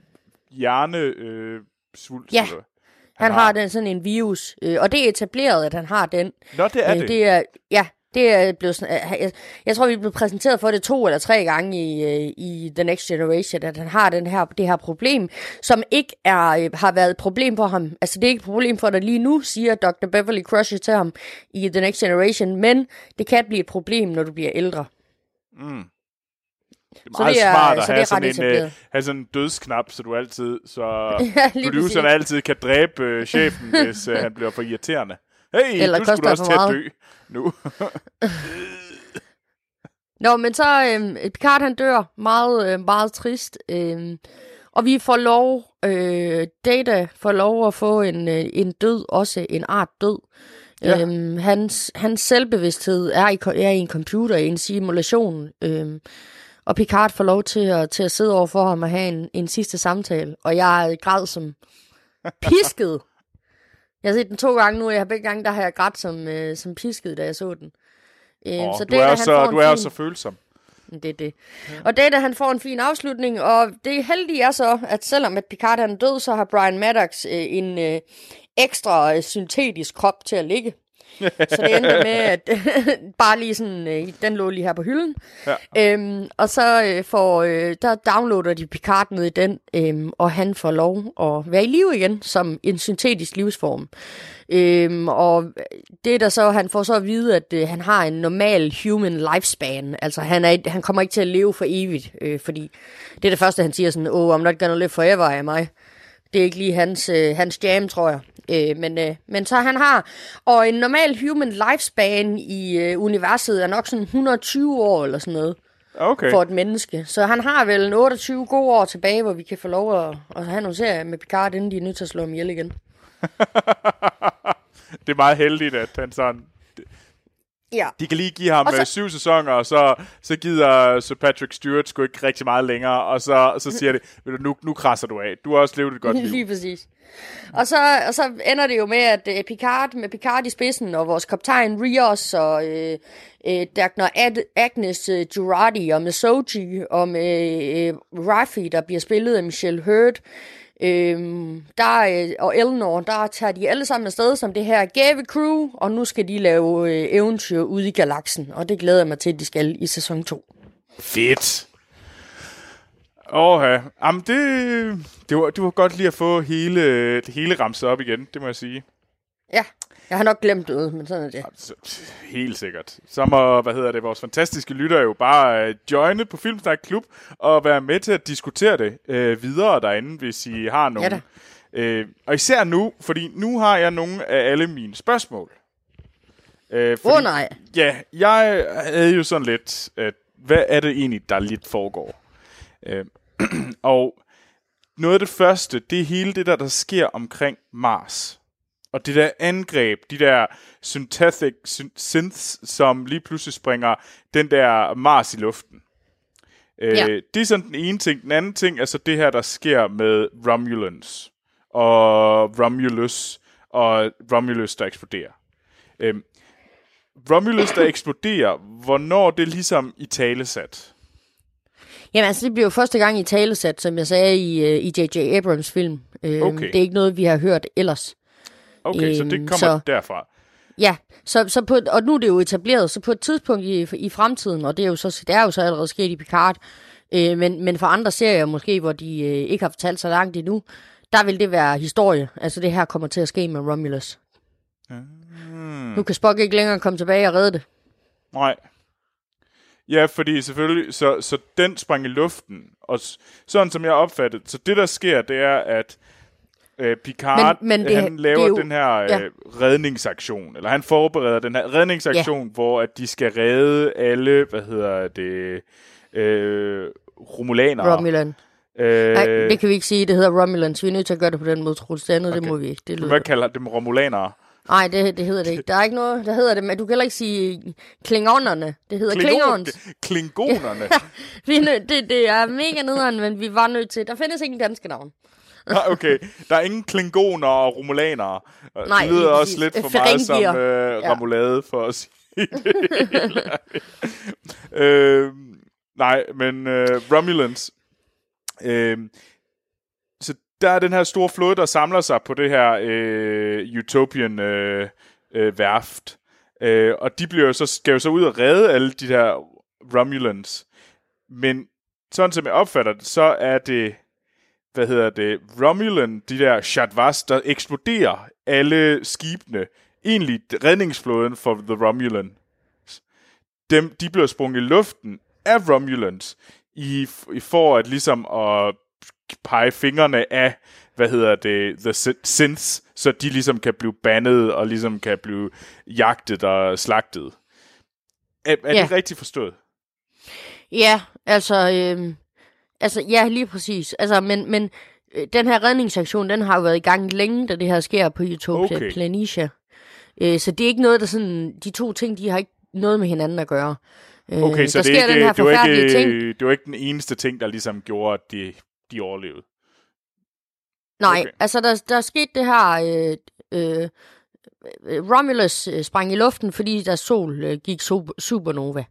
[SPEAKER 1] hjernesvulst. Øh,
[SPEAKER 2] ja, han, han har, har den sådan en virus. Øh, og det er etableret, at han har den.
[SPEAKER 1] Nå, det er øh, det.
[SPEAKER 2] det er, ja, det er blevet sådan, jeg, jeg tror, vi er blevet præsenteret for det to eller tre gange i, øh, i The Next Generation, at han har den her, det her problem, som ikke er, øh, har været et problem for ham. Altså, det er ikke et problem for dig lige nu, siger Dr. Beverly Crusher til ham i The Next Generation, men det kan blive et problem, når du bliver ældre.
[SPEAKER 1] Mm. Det er meget så det er, smart at så have, det er sådan en, uh, have sådan en dødsknap, så du altid, så ja, produceren altid kan dræbe uh, chefen, hvis uh, han bliver for irriterende. Hey, Eller du skulle også til at dø nu.
[SPEAKER 2] Nå, men så øh, Picard han dør meget, øh, meget trist. Øh, og vi får lov, øh, Data får lov at få en, øh, en død, også en art død. Ja. Øhm, hans, hans selvbevidsthed er i, er i en computer, i en simulation. Øhm, og Picard får lov til at, til at sidde over for ham og have en, en sidste samtale. Og jeg græd som pisket jeg har set den to gange nu, og jeg har begge gange, der har jeg grædt som, øh, som pisket, da jeg så den.
[SPEAKER 1] Øh, oh, så du det, er, han så, du er fin... så følsom.
[SPEAKER 2] Det er det. Ja. Og det, han får en fin afslutning, og det heldige er så, at selvom at Picard er død, så har Brian Maddox øh, en øh, ekstra øh, syntetisk krop til at ligge. Så det endte med, at bare lige sådan, øh, den lå lige her på hylden. Ja. Øhm, og så øh, får, øh, der downloader de Picard ned i den, øh, og han får lov at være i live igen, som en syntetisk livsform. Øhm, og det der så, han får så at vide, at øh, han har en normal human lifespan. Altså han, er, han kommer ikke til at leve for evigt, øh, fordi det er det første, han siger sådan, oh, I'm not gonna live forever af mig. Det er ikke lige hans, øh, hans jam, tror jeg. Øh, men, øh, men så han har, og en normal human lifespan i øh, universet er nok sådan 120 år eller sådan noget.
[SPEAKER 1] Okay.
[SPEAKER 2] For et menneske. Så han har vel en 28 gode år tilbage, hvor vi kan få lov at, at have nogle serier med Picard, inden de er nødt til at slå ham ihjel igen.
[SPEAKER 1] det er meget heldigt, at han sådan...
[SPEAKER 2] Ja.
[SPEAKER 1] De kan lige give ham
[SPEAKER 2] Og så-
[SPEAKER 1] så... syv sæsoner, og så, så gider Sir Patrick Stewart sgu ikke rigtig meget længere, og så, så siger det, "Ved du, nu, nu krasser du af. Du har også levet et godt liv.
[SPEAKER 2] Lige præcis. Og så, og så ender det jo med, at uh, Picard, med Picard i spidsen, og vores kaptajn Rios, og uh, uh, Dagner Ad- Agnes uh, Jurati, og med Soji, og med uh, Raffi, der bliver spillet af Michelle Hurd, Øhm, der, øh, og Eleanor, der tager de alle sammen afsted som det her gave crew, og nu skal de lave øh, eventyr ude i galaksen, og det glæder jeg mig til, at de skal i sæson 2.
[SPEAKER 1] Fedt. Åh, ja. Jamen, det, det, var, det var godt lige at få hele, det hele ramset op igen, det må jeg sige.
[SPEAKER 2] Ja, jeg har nok glemt noget, men sådan er det.
[SPEAKER 1] Helt sikkert. Så må, hvad hedder det, vores fantastiske lytter jo bare uh, joine på Filmsnak Klub og være med til at diskutere det uh, videre derinde, hvis I har nogle.
[SPEAKER 2] Ja
[SPEAKER 1] uh, og især nu, fordi nu har jeg nogle af alle mine spørgsmål.
[SPEAKER 2] Åh
[SPEAKER 1] fordi,
[SPEAKER 2] oh, nej.
[SPEAKER 1] Ja, jeg havde jo sådan lidt, at hvad er det egentlig, der lidt foregår? Øh, og noget af det første, det er hele det der, der sker omkring Mars. Og det der angreb, de der synthetic syn- synths, som lige pludselig springer den der Mars i luften. Øh,
[SPEAKER 2] Ja.
[SPEAKER 1] Det er sådan den ene ting. Den anden ting er så det her, der sker med Romulans. Og Romulus. Og Romulus, der eksploderer. Øhm, Romulus, der eksploderer, hvornår det ligesom i talesat.
[SPEAKER 2] Jamen altså, det bliver jo første gang i talesat, som jeg sagde i, øh, i J.J. Abrams film. Øhm,
[SPEAKER 1] Okay.
[SPEAKER 2] Det er ikke noget, vi har hørt ellers.
[SPEAKER 1] Okay, så det
[SPEAKER 2] Øhm,
[SPEAKER 1] kommer
[SPEAKER 2] så-
[SPEAKER 1] derfra.
[SPEAKER 2] Ja, så, så på, og nu er det jo etableret, så på et tidspunkt i, i fremtiden, og det er jo så, det er jo så allerede sket i Picard, øh, men, men for andre serier måske, hvor de øh, ikke har fortalt så langt endnu, der vil det være historie. Altså det her kommer til at ske med Romulus.
[SPEAKER 1] Hmm.
[SPEAKER 2] Nu kan Spock ikke længere komme tilbage og redde det.
[SPEAKER 1] Nej. Ja, fordi selvfølgelig, så, så den sprang i luften, og sådan som jeg opfattede, så det der sker, det er, at øh, Picard,
[SPEAKER 2] Men- men det-
[SPEAKER 1] han laver
[SPEAKER 2] det jo-
[SPEAKER 1] den her øh,
[SPEAKER 2] ja.
[SPEAKER 1] redningsaktion, eller han forbereder den her redningsaktion, ja. hvor at de skal redde alle, hvad hedder det, øh, romulanere.
[SPEAKER 2] Romulan.
[SPEAKER 1] Øh,
[SPEAKER 2] Nej, det kan vi ikke sige. Det hedder Romulans. Vi er nødt til at gøre det på den måde, Troels. Det andet, okay. det må vi ikke. Det lyder
[SPEAKER 1] hvad kalder dem romulanere?
[SPEAKER 2] Nej, det, det hedder det ikke. Der er ikke noget, der hedder det, men du kan heller ikke sige klingonerne. Det hedder klingons.
[SPEAKER 1] Klingonerne.
[SPEAKER 2] Vi er nø- det, det er mega nederen, men vi var nødt til. Der findes ingen danske navn.
[SPEAKER 1] Nej, okay. Der er ingen klingoner og romulanere.
[SPEAKER 2] Nej,
[SPEAKER 1] det lyder også lidt for meget som øh,
[SPEAKER 2] Ja.
[SPEAKER 1] ramulade for at sige øh, nej, men øh, Romulans. Øh, så der er den her store flåde, der samler sig på det her øh, Utopian øh, øh, værft. Øh, og de bliver jo så, skal jo så ud og redde alle de her Romulans. Men sådan som jeg opfatter det, så er det hvad hedder det, Romulan, de der Shadvas, der eksploderer alle skibene. Egentlig redningsflåden for The Romulan. Dem, de bliver sprunget i luften af Romulans i, i for at ligesom at pege fingrene af, hvad hedder det, The Sy- Synths, så de ligesom kan blive bandet og ligesom kan blive jagtet og slagtet. Er, er
[SPEAKER 2] Ja.
[SPEAKER 1] det rigtigt forstået?
[SPEAKER 2] Ja, altså, øhm, altså ja, lige præcis. Altså, men, men øh, den her redningsaktion, den har jo været i gang længe, da det her sker på Utopia
[SPEAKER 1] Okay.
[SPEAKER 2] Planitia. Øh, så det er ikke noget, der sådan, de to ting, de har ikke noget med hinanden at gøre. Øh,
[SPEAKER 1] Okay, så
[SPEAKER 2] der
[SPEAKER 1] det,
[SPEAKER 2] sker
[SPEAKER 1] er ikke,
[SPEAKER 2] den her
[SPEAKER 1] det, var ikke,
[SPEAKER 2] ting.
[SPEAKER 1] det var ikke den eneste ting, der ligesom gjorde, at de, de overlevede.
[SPEAKER 2] Nej,
[SPEAKER 1] okay.
[SPEAKER 2] altså der, der er sket det her, øh, øh, øh, Romulus øh, sprang i luften, fordi deres sol øh, gik su- supernova.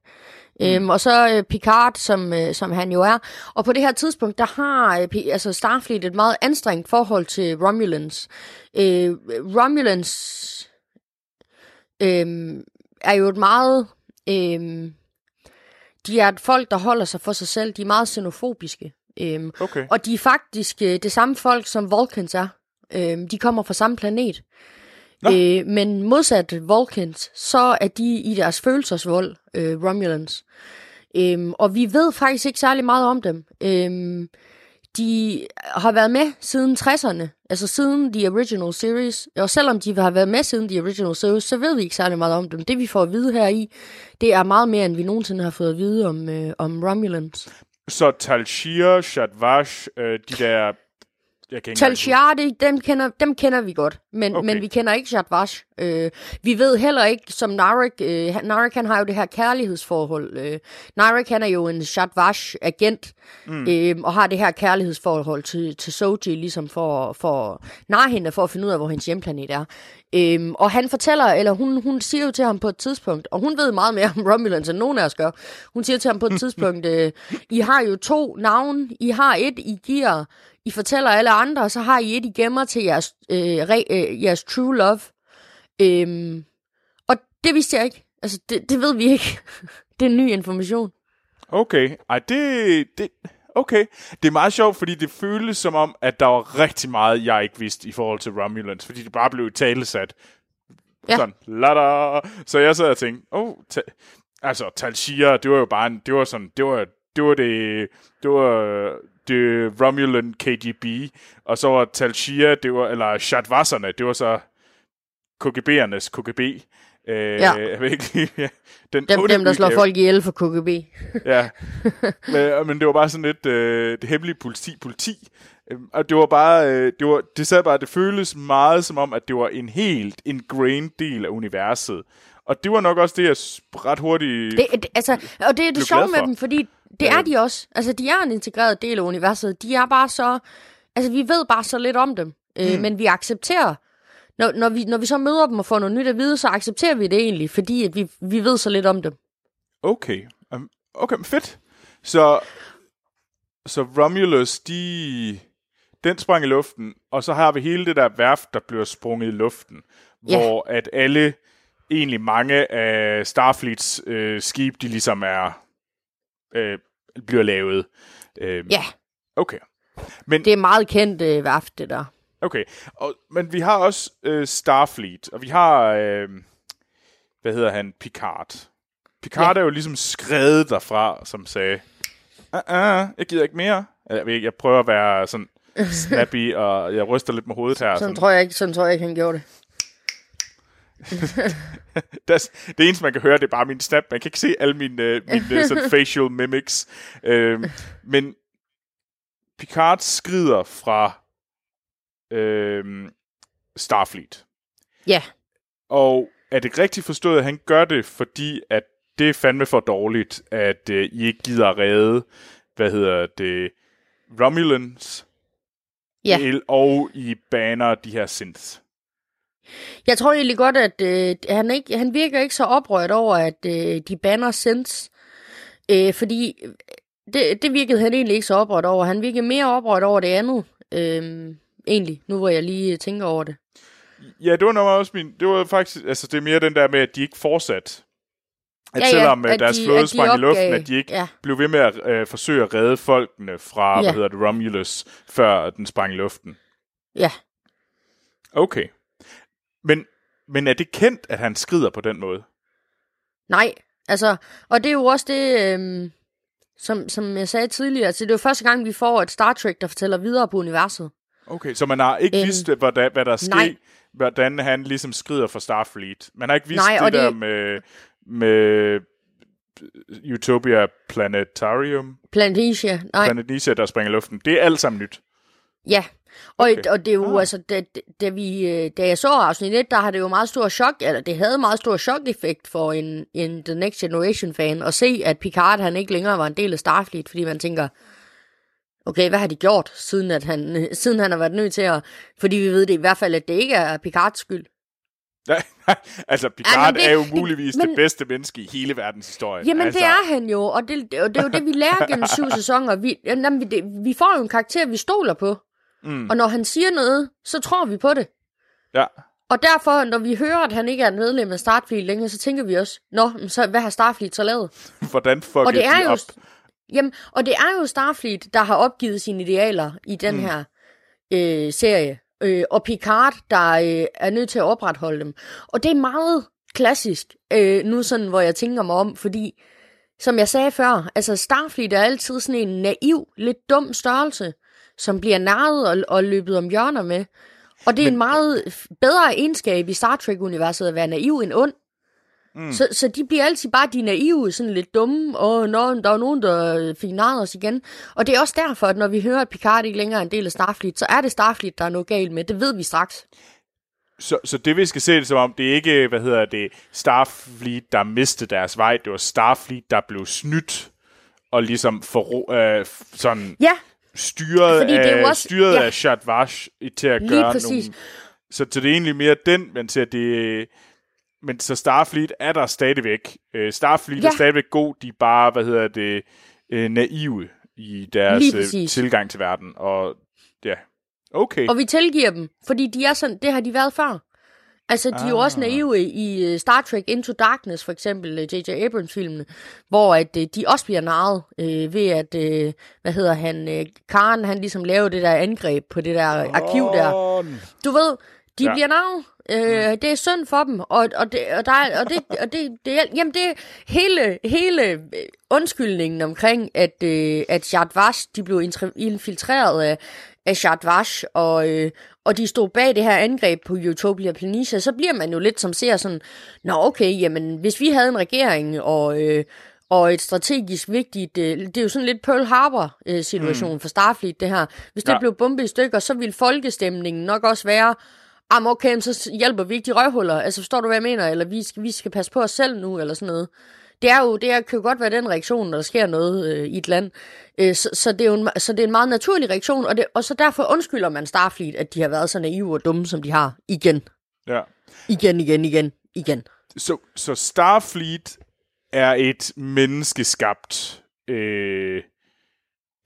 [SPEAKER 2] Mm. Øhm, og så øh, Picard, som, øh, som han jo er. Og på det her tidspunkt, der har øh, altså Starfleet et meget anstrengt forhold til Romulans. Øh, Romulans øh, er jo et meget... Øh, de er et folk, der holder sig for sig selv. De er meget xenofobiske. Øhm,
[SPEAKER 1] Okay.
[SPEAKER 2] og de er faktisk øh, det samme folk, som Vulcans er. Øhm, de kommer fra samme planet. Øh, men modsat Vulcans, så er de i deres følelsesvold, øh, Romulans. Øhm, og vi ved faktisk ikke særlig meget om dem. Øhm, de har været med siden 60'erne, altså siden The Original Series. Og selvom de har været med siden The Original Series, så ved vi ikke særlig meget om dem. Det vi får at vide her i, det er meget mere, end vi nogensinde har fået at vide om, øh, om Romulans.
[SPEAKER 1] Så Talshir, Shadvash, øh, de der Jeg kan
[SPEAKER 2] Tal dem, kender, dem kender vi godt, men,
[SPEAKER 1] Okay.
[SPEAKER 2] men vi kender ikke Shadvash. Øh, vi ved heller ikke, som Narek, øh, Narek han har jo det her kærlighedsforhold. Øh, Narek han er jo en Shadvash-agent, mm. øh, og har det her kærlighedsforhold til, til Soji, ligesom for, for narre hende, for at finde ud af, hvor hendes hjemplanet er. Øhm, og han fortæller, eller hun, hun siger jo til ham på et tidspunkt, og hun ved meget mere om Romulans, end nogen af os gør. Hun siger til ham på et tidspunkt, øh, I har jo to navne, I har et, I giver, I fortæller alle andre, og så har I et, I gemmer til jeres, øh, re, øh, jeres true love. Øhm, og det vidste jeg ikke. Altså, det, det ved vi ikke. det er ny information.
[SPEAKER 1] Okay, ej, det, det, okay. Det er meget sjovt, fordi det føles som om, at der var rigtig meget, jeg ikke vidste i forhold til Romulans, fordi det bare blev talesat.
[SPEAKER 2] Ja.
[SPEAKER 1] Sådan, lada. Så jeg sad og tænkte, oh, ta- altså, Tal det var jo bare en, det var sådan, det var, det var det, det var det Romulan KGB, og så var Tal det var, eller Shadvasserne, det var så KGB'ernes KGB. Øh,
[SPEAKER 2] Ja.
[SPEAKER 1] jeg ved ikke, lige- ja, den
[SPEAKER 2] Dem, dem der slår
[SPEAKER 1] udgave.
[SPEAKER 2] folk ihjel for KGB.
[SPEAKER 1] Ja, men, men det var bare sådan lidt øh, det hemmelige politi, politi. Øhm, Og det var bare, øh, det, var, det sad bare, det føles meget som om, at det var en helt ingrained del af universet. Og det var nok også det, jeg ret hurtigt...
[SPEAKER 2] Det, det, altså, og det er det sjove med dem, fordi det er de også. Altså, de er en integreret del af universet. De er bare så... Altså, vi ved bare så lidt om dem. Øh,
[SPEAKER 1] Mm.
[SPEAKER 2] Men vi accepterer... Når, når, vi, når vi så møder dem og får noget nyt at vide, så accepterer vi det egentlig, fordi at vi, vi ved så lidt om dem.
[SPEAKER 1] Okay, um, okay, fedt. Så, så Romulus, de, den sprang i luften, og så har vi hele det der værft, der bliver sprunget i luften,
[SPEAKER 2] Ja.
[SPEAKER 1] hvor at alle, egentlig mange af Starfleets øh, skib, de ligesom er, øh, bliver lavet. Øh,
[SPEAKER 2] Ja,
[SPEAKER 1] Okay. Men,
[SPEAKER 2] det er meget kendt øh, værft, det der.
[SPEAKER 1] okay. Og, men vi har også øh, Starfleet, og vi har, øh, hvad hedder han, Picard. Picard ja. er jo ligesom skrevet derfra, som sagde, uh, uh, jeg gider ikke mere. Jeg, ikke, jeg prøver at være sådan snappy, og jeg ryster lidt med hovedet her.
[SPEAKER 2] Sådan
[SPEAKER 1] Sådan.
[SPEAKER 2] tror jeg ikke, sådan tror jeg ikke, han gjorde det.
[SPEAKER 1] Det, det eneste, man kan høre, det er bare min snap. Man kan ikke se alle mine, øh, mine øh, sådan facial mimics. Øhm, men Picard skrider fra øhm, Starfleet.
[SPEAKER 2] Ja,
[SPEAKER 1] Og er det rigtigt forstået, at han gør det, fordi at det er fandme for dårligt, at øh, I ikke gider redde, hvad hedder det, Romulans,
[SPEAKER 2] ja.
[SPEAKER 1] el- og I baner de her synths.
[SPEAKER 2] Jeg tror egentlig godt, at øh, han, ikke, han virker ikke så oprørt over, at øh, de banner Sins. Øh, fordi øh, det, det virkede han egentlig ikke så oprørt over. Han virkede mere oprørt over det andet. Øh, egentlig, nu hvor jeg lige øh, tænker over det.
[SPEAKER 1] Ja, det var nok også min... Det var faktisk... Altså, det er mere den der med, at de ikke fortsat. At
[SPEAKER 2] Ja, ja,
[SPEAKER 1] selvom øh,
[SPEAKER 2] at
[SPEAKER 1] deres
[SPEAKER 2] de-
[SPEAKER 1] flåde
[SPEAKER 2] at de
[SPEAKER 1] sprang i luften, at de ikke
[SPEAKER 2] ja.
[SPEAKER 1] blev ved med at øh, forsøge at redde folkene fra,
[SPEAKER 2] Ja.
[SPEAKER 1] hvad hedder det, Romulus, før den sprang i luften.
[SPEAKER 2] Ja,
[SPEAKER 1] Okay. Men, men er det kendt, at han skrider på den måde?
[SPEAKER 2] nej. Altså, og det er jo også det, øh, som, som jeg sagde tidligere. Altså, det er jo første gang, vi får et Star Trek, der fortæller videre på universet.
[SPEAKER 1] Okay, så man har ikke
[SPEAKER 2] Øhm,
[SPEAKER 1] vidst, hvordan, hvad der sker, hvordan han ligesom skrider fra Starfleet. Man har ikke vidst
[SPEAKER 2] Nej,
[SPEAKER 1] det, der
[SPEAKER 2] det-
[SPEAKER 1] med, med Utopia Planetarium,
[SPEAKER 2] Planitia, nej.
[SPEAKER 1] Planetnesia, der springer i luften. Det er alt sammen nyt.
[SPEAKER 2] Ja,
[SPEAKER 1] Okay.
[SPEAKER 2] okay. og det er jo
[SPEAKER 1] Ah.
[SPEAKER 2] altså, da, da, vi, øh, da jeg så afsnit 1, der har det jo meget stor chok, eller det havde meget stor chok-effekt for en, en The Next Generation-fan at se, at Picard han ikke længere var en del af Starfleet, fordi man tænker, okay, hvad har de gjort, siden, at han, øh, siden han har været nødt til at, fordi vi ved det i hvert fald, at det ikke er Picards skyld.
[SPEAKER 1] Nej, altså Picard
[SPEAKER 2] Ja, det-
[SPEAKER 1] er jo muligvis
[SPEAKER 2] men-
[SPEAKER 1] det bedste menneske i hele verdens historie.
[SPEAKER 2] Jamen,
[SPEAKER 1] altså,
[SPEAKER 2] det er han jo, og det, og det er jo det, vi lærer gennem syv sæsoner. Vi, jamen, vi, det, vi får jo en karakter, vi stoler på,
[SPEAKER 1] Mm,
[SPEAKER 2] og når han siger noget, så tror vi på det.
[SPEAKER 1] ja.
[SPEAKER 2] Og derfor, når vi hører, at han ikke er medlem af Starfleet længere, så tænker vi også, nå, så, hvad har Starfleet så lavet?
[SPEAKER 1] Hvordan fucker
[SPEAKER 2] Og det er
[SPEAKER 1] de
[SPEAKER 2] jo,
[SPEAKER 1] op?
[SPEAKER 2] jamen, og det er jo Starfleet, der har opgivet sine idealer i den mm. her øh, serie. Øh, og Picard, der øh, er nødt til at opretholde dem. Og det er meget klassisk, øh, nu sådan, hvor jeg tænker mig om, fordi, som jeg sagde før, altså Starfleet er altid sådan en naiv, lidt dum størrelse, som bliver narret og, og løbet om hjørner med. Og det er
[SPEAKER 1] Men-
[SPEAKER 2] en meget bedre egenskab i Star Trek-universet at være naiv end ond. Mm. Så, så de bliver altid bare de naive, sådan lidt dumme, og når der er nogen, der fik narret os igen. Og det er også derfor, at når vi hører, at Picard ikke længere er en del af Starfleet, så er det Starfleet, der er noget galt med. Det ved vi straks.
[SPEAKER 1] Så, så det vi skal se det som om, det er ikke, hvad hedder det, Starfleet, der mistede deres vej. Det var Starfleet, der blev snydt og ligesom for, øh, sådan
[SPEAKER 2] ja.
[SPEAKER 1] Styret,
[SPEAKER 2] Fordi det er
[SPEAKER 1] af,
[SPEAKER 2] også-
[SPEAKER 1] styret
[SPEAKER 2] ja.
[SPEAKER 1] af Shadvash til at
[SPEAKER 2] Lige
[SPEAKER 1] gøre
[SPEAKER 2] præcis.
[SPEAKER 1] nogle... Så, så det er egentlig mere den, man ser det... Men så Starfleet er der stadigvæk. Øh, Starfleet
[SPEAKER 2] Ja.
[SPEAKER 1] er stadigvæk god. De er bare, hvad hedder det, øh, naive i deres øh, tilgang til verden. Og ja, okay.
[SPEAKER 2] Og vi tilgiver dem, fordi de er sådan, det har de været før. Altså, de er jo også
[SPEAKER 1] Ah.
[SPEAKER 2] naive i øh, Star Trek Into Darkness, for eksempel øh, J.J. Abrams-filmene, hvor at, øh, de også bliver narret øh, ved, at, øh, hvad hedder han, øh, Karen, han ligesom laver det der angreb på det der arkiv der. Du ved, de
[SPEAKER 1] Ja.
[SPEAKER 2] bliver narret. Øh, det er synd for dem, og, og, det, og, der, er- og, det, og det, det, jamen det hele, hele øh, undskyldningen omkring, at, øh, at Shadvash, de blev infiltreret af, af Shadvash, og, øh, og de stod bag det her angreb på Utopia Planitia, så bliver man jo lidt som ser sådan, nå okay, jamen hvis vi havde en regering, og... Øh, og et strategisk vigtigt, øh, det er jo sådan lidt Pearl Harbor øh, mm. for Starfleet det her. Hvis det
[SPEAKER 1] Ja.
[SPEAKER 2] ja. blev bombet i stykker, så ville folkestemningen nok også være, Jamen okay, så hjælper vi ikke de røvhuller. Altså forstår du, hvad jeg mener? Eller vi skal, vi skal passe på os selv nu, eller sådan noget. Det er jo, det er, kan jo godt være den reaktion, når der sker noget øh, i et land. Øh, så, så, det er jo en, så det er en meget naturlig reaktion, og, det, og så derfor undskylder man Starfleet, at de har været så naive og dumme, som de har. Igen.
[SPEAKER 1] ja.
[SPEAKER 2] Igen, igen, igen, igen.
[SPEAKER 1] Så, så Starfleet er et menneskeskabt, øh,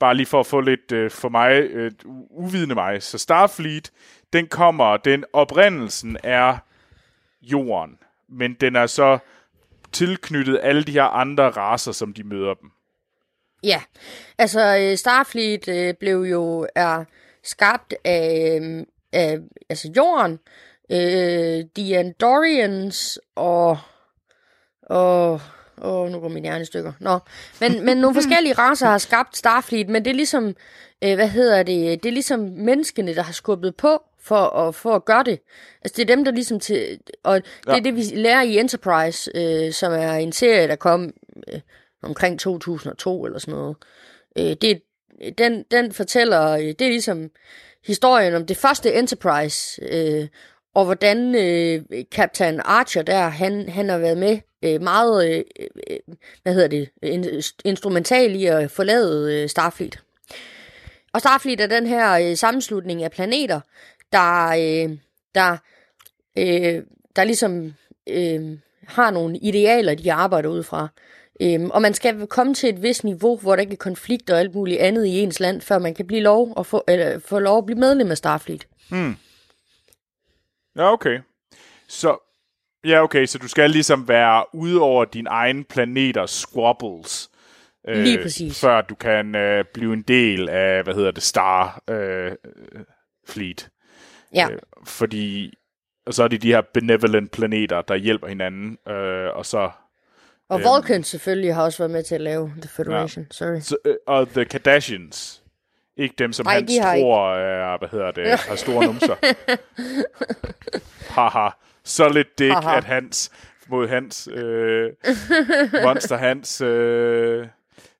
[SPEAKER 1] bare lige for at få lidt øh, for mig, øh, uvidende mig, så Starfleet, den kommer, den oprindelsen er jorden, men den er så tilknyttet alle de her andre raser, som de møder dem.
[SPEAKER 2] Ja, altså øh, Starfleet øh, blev jo er skabt af, øh, af altså jorden, øh, de Andorians og og og nu går min hjerne i stykker. Nå, men, men nogle forskellige raser har skabt Starfleet, men det er ligesom, øh, hvad hedder det, det er ligesom menneskene, der har skubbet på for at, for at gøre det. Altså det er dem, der ligesom til, og det
[SPEAKER 1] Ja.
[SPEAKER 2] er det, vi lærer i Enterprise, øh, som er en serie, der kom øh, omkring 2002 eller sådan noget. Øh, det, den, den fortæller, øh, det er ligesom historien om det første Enterprise, øh, og hvordan øh, Captain Archer der, han, han har været med øh, meget, øh, øh, hvad hedder det, in, instrumental i at forlade øh, Starfleet. Og Starfleet er den her øh, sammenslutning af planeter, der, øh, der, øh, der ligesom øh, har nogle idealer, de arbejder ud fra. Øhm, og man skal komme til et vist niveau, hvor der ikke er konflikter og alt muligt andet i ens land, før man kan blive lov at få, eller, få lov at blive medlem af Starfleet.
[SPEAKER 1] Ja, okay. Så, ja, okay, så du skal ligesom være ude over din egen planeters squabbles. øh,
[SPEAKER 2] Lige præcis.
[SPEAKER 1] Før du kan øh, blive en del af, hvad hedder det, Star øh, Fleet.
[SPEAKER 2] Ja,
[SPEAKER 1] Øh, fordi, og så er det de her benevolent planeter, der hjælper hinanden, øh, og så,
[SPEAKER 2] og Vulcan selvfølgelig har også været med til at lave The Federation. Ja. Sorry.
[SPEAKER 1] så øh, og The Kardashians. Ikke dem, som
[SPEAKER 2] Nej,
[SPEAKER 1] han
[SPEAKER 2] ikke.
[SPEAKER 1] tror er, hvad hedder det, har store numser. Haha. Så lidt dick, at Hans mod Hans, øh, Monster Hans, øh,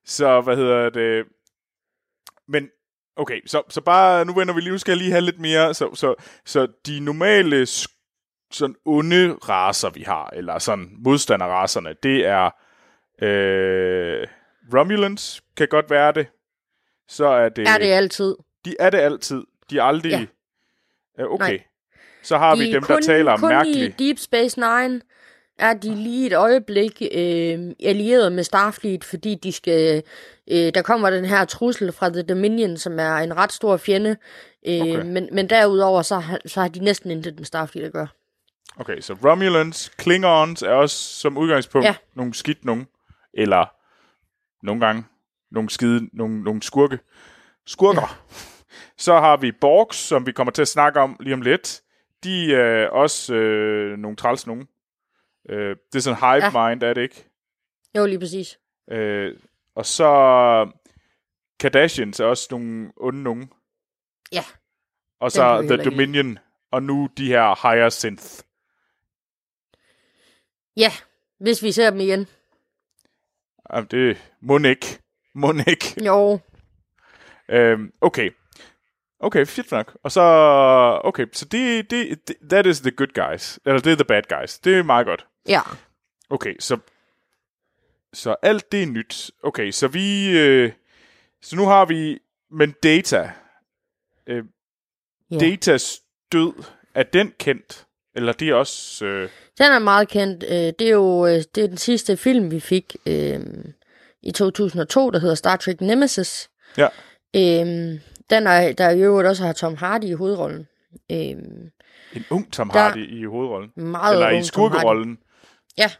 [SPEAKER 1] så hvad hedder det, men okay, så, så bare, nu vender vi lige, nu skal jeg lige have lidt mere, så, så, så de normale sådan onde raser, vi har, eller sådan modstanderraserne, det er øh, Romulans, kan godt være det. Så er det,
[SPEAKER 2] Er det altid.
[SPEAKER 1] de er det altid. De er aldrig... Ja. Okay.
[SPEAKER 2] Nej.
[SPEAKER 1] Så har
[SPEAKER 2] De
[SPEAKER 1] vi dem,
[SPEAKER 2] kun,
[SPEAKER 1] der taler
[SPEAKER 2] kun
[SPEAKER 1] mærkeligt.
[SPEAKER 2] i Deep Space Nine er de lige et øjeblik øh, allieret med Starfleet, fordi de skal, øh, der kommer den her trussel fra The Dominion, som er en ret stor fjende. Øh,
[SPEAKER 1] Okay.
[SPEAKER 2] men, men derudover, så, så har de næsten intet med Starfleet at gøre.
[SPEAKER 1] Okay, så Romulans, Klingons er også som udgangspunkt
[SPEAKER 2] Ja.
[SPEAKER 1] nogle skidt nogen. Eller nogle gange nogle skide, nogle, nogle skurke. Skurker. Ja. Så har vi Borgs, som vi kommer til at snakke om lige om lidt. De er også øh, nogle træls nogen. Øh, det er sådan hive
[SPEAKER 2] Ja.
[SPEAKER 1] mind, er det ikke?
[SPEAKER 2] Jo, lige præcis.
[SPEAKER 1] Øh, og så Kardashians er også nogle onde nogen.
[SPEAKER 2] Ja.
[SPEAKER 1] Og så The Dominion, og nu de her Hyacinth.
[SPEAKER 2] Ja, Hvis vi ser dem igen.
[SPEAKER 1] Jamen, det må ikke. Må ikke.
[SPEAKER 2] Jo.
[SPEAKER 1] Øhm, okay. Okay, fedt nok. Og så, okay, så det, det, det, that is the good guys. Eller det er the bad guys. Det er meget godt.
[SPEAKER 2] Ja.
[SPEAKER 1] Okay, så, så alt det er nyt. Okay, så vi, øh, så nu har vi, men data. Øh,
[SPEAKER 2] ja.
[SPEAKER 1] Datas død, er den kendt? Eller det er også... Øh,
[SPEAKER 2] Den er meget kendt. Øh, Det er jo øh, det er den sidste film, vi fik øh, i 2002, der hedder Star Trek Nemesis.
[SPEAKER 1] ja.
[SPEAKER 2] Øh, den er, der i øvrigt også har Tom Hardy i hovedrollen. Øh,
[SPEAKER 1] En ung Tom Hardy i hovedrollen.
[SPEAKER 2] meget
[SPEAKER 1] Eller i skurkerollen.
[SPEAKER 2] Ja.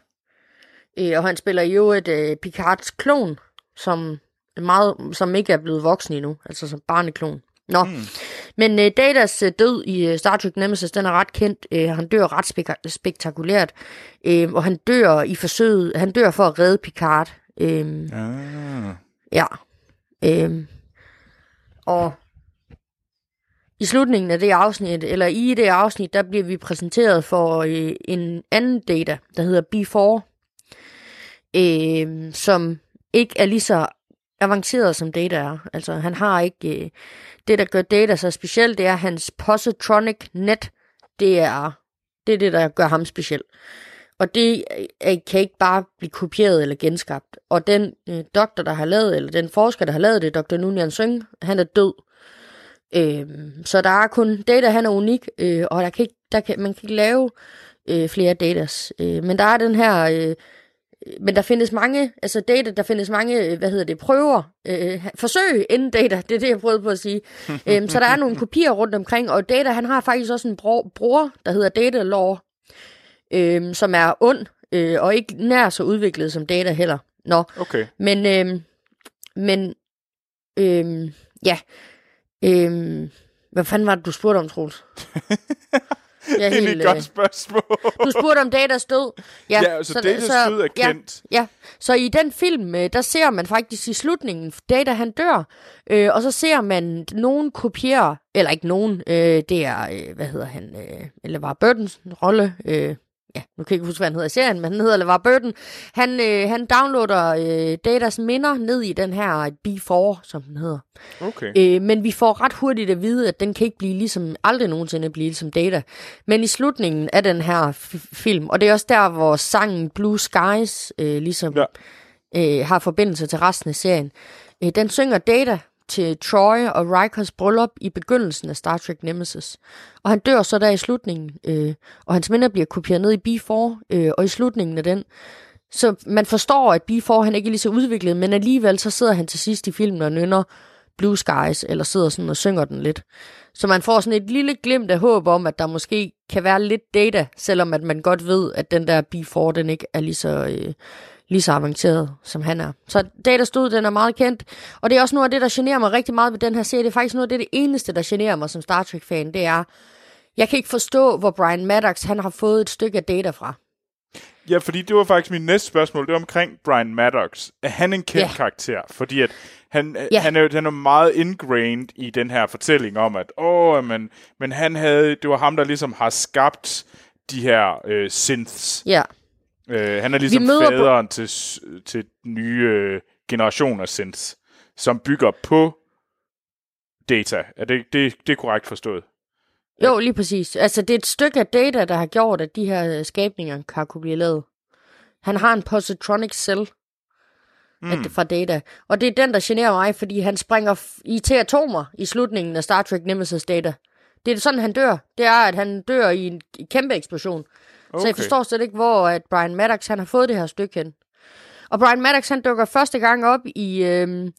[SPEAKER 2] Øh, og han spiller i øvrigt øh, Picards klon, som, meget, som ikke er blevet voksen endnu, altså som barneklon. Nå, mm. men øh, Datas øh, død i øh, Star Trek Nemesis, den er ret kendt. Øh, han dør ret spek- spektakulært, øh, og han dør i forsøget, han dør for at redde Picard. Øh,
[SPEAKER 1] Ah.
[SPEAKER 2] Ja. Øhm. Og i slutningen af det afsnit, eller i det afsnit, der bliver vi præsenteret for øh, en anden data, der hedder B4, øh, som ikke er lige så avanceret som data er. Altså han har ikke... Øh, det, der gør data så speciel, det er hans positronic net. Det er det, er det der gør ham speciel. Og det øh, øh kan ikke bare blive kopieret eller genskabt. Og den øh, doktor, der har lavet, eller den forsker, der har lavet det, Dr. Nunyan Sung, han er død. Øh, så der er kun data, han er unik, øh, og der kan ikke, der kan, man kan ikke lave øh, flere datas. Øh, men der er den her... Øh, men der findes mange, altså data, der findes mange, øh, hvad hedder det, prøver, øh, forsøg inden data, det er det, jeg prøvede på at sige. øhm, så der er nogle kopier rundt omkring, og data, han har faktisk også en bror, bror der hedder Data Law, øhm, som er ond, øh, og ikke nær så udviklet som data heller. Nå,
[SPEAKER 1] Okay.
[SPEAKER 2] men, øhm, men, øhm, ja, øhm, hvad fanden var det, du spurgte om, Troels? Er
[SPEAKER 1] Det er
[SPEAKER 2] helt,
[SPEAKER 1] et godt
[SPEAKER 2] øh,
[SPEAKER 1] spørgsmål.
[SPEAKER 2] du spurgte om Datas død.
[SPEAKER 1] Ja, så Datas død er kendt.
[SPEAKER 2] Ja, ja, så i den film, øh, der ser man faktisk i slutningen, Data han dør, øh, og så ser man nogen kopiere, eller ikke nogen, øh, det er, øh, hvad hedder han, øh, eller var Burtons rolle, øh, ja, nu kan jeg ikke huske, hvad han hedder i serien, men han hedder LeVar Burton. Han, øh, han downloader øh, Datas minder ned i den her B4, som den hedder.
[SPEAKER 1] Okay.
[SPEAKER 2] Øh, men vi får ret hurtigt at vide, at den kan ikke blive ligesom, aldrig nogensinde blive ligesom Data. Men i slutningen af den her film, og det er også der, hvor sangen Blue Skies øh, ligesom
[SPEAKER 1] Ja.
[SPEAKER 2] øh, har forbindelse til resten af serien, øh, den synger Data til Troy og Rikers bryllup i begyndelsen af Star Trek Nemesis. Og han dør så der i slutningen, øh, og hans minder bliver kopieret ned i B4, øh, og i slutningen af den, så man forstår, at B4 han ikke er lige så udviklet, men alligevel så sidder han til sidst i filmen og nynner Blue Skies, eller sidder sådan og synger den lidt. Så man får sådan et lille glimt af håb om, at der måske kan være lidt data, selvom at man godt ved, at den der B4, den ikke er lige så, øh, lige så avanceret, som han er. Så Data stod, den er meget kendt, og det er også noget af det, der generer mig rigtig meget ved den her serie. Det er faktisk noget af det, det eneste, der generer mig som Star Trek-fan, det er, jeg kan ikke forstå, hvor Brian Maddox, han har fået et stykke af data fra.
[SPEAKER 1] Ja, fordi det var faktisk mit næste spørgsmål. Det var omkring Brian Maddox. Er han en kendt
[SPEAKER 2] Ja.
[SPEAKER 1] karakter? Fordi at han,
[SPEAKER 2] Ja.
[SPEAKER 1] ja. han, er, han er meget ingrained i den her fortælling om, at åh, men, men han havde, det var ham, der ligesom har skabt de her øh, synths.
[SPEAKER 2] Ja,
[SPEAKER 1] Øh, han er ligesom
[SPEAKER 2] møder på-
[SPEAKER 1] faderen til, til den nye øh, generation af synths, som bygger på data. Er det, det, det er korrekt forstået?
[SPEAKER 2] jo, lige præcis. Altså, det er et stykke af data, der har gjort, at de her øh, skabninger kan kunne blive lavet. Han har en positronic cell mm. fra data, og det er den, der generer mig, fordi han springer i til atomer i slutningen af Star Trek Nemesis data. Det er sådan, han dør. Det er, at han dør i en kæmpe eksplosion. Okay. Så jeg forstår slet ikke, hvor at Brian Maddox han har fået det her stykke hen. Og Brian Maddox han dukker første gang op i, øhm,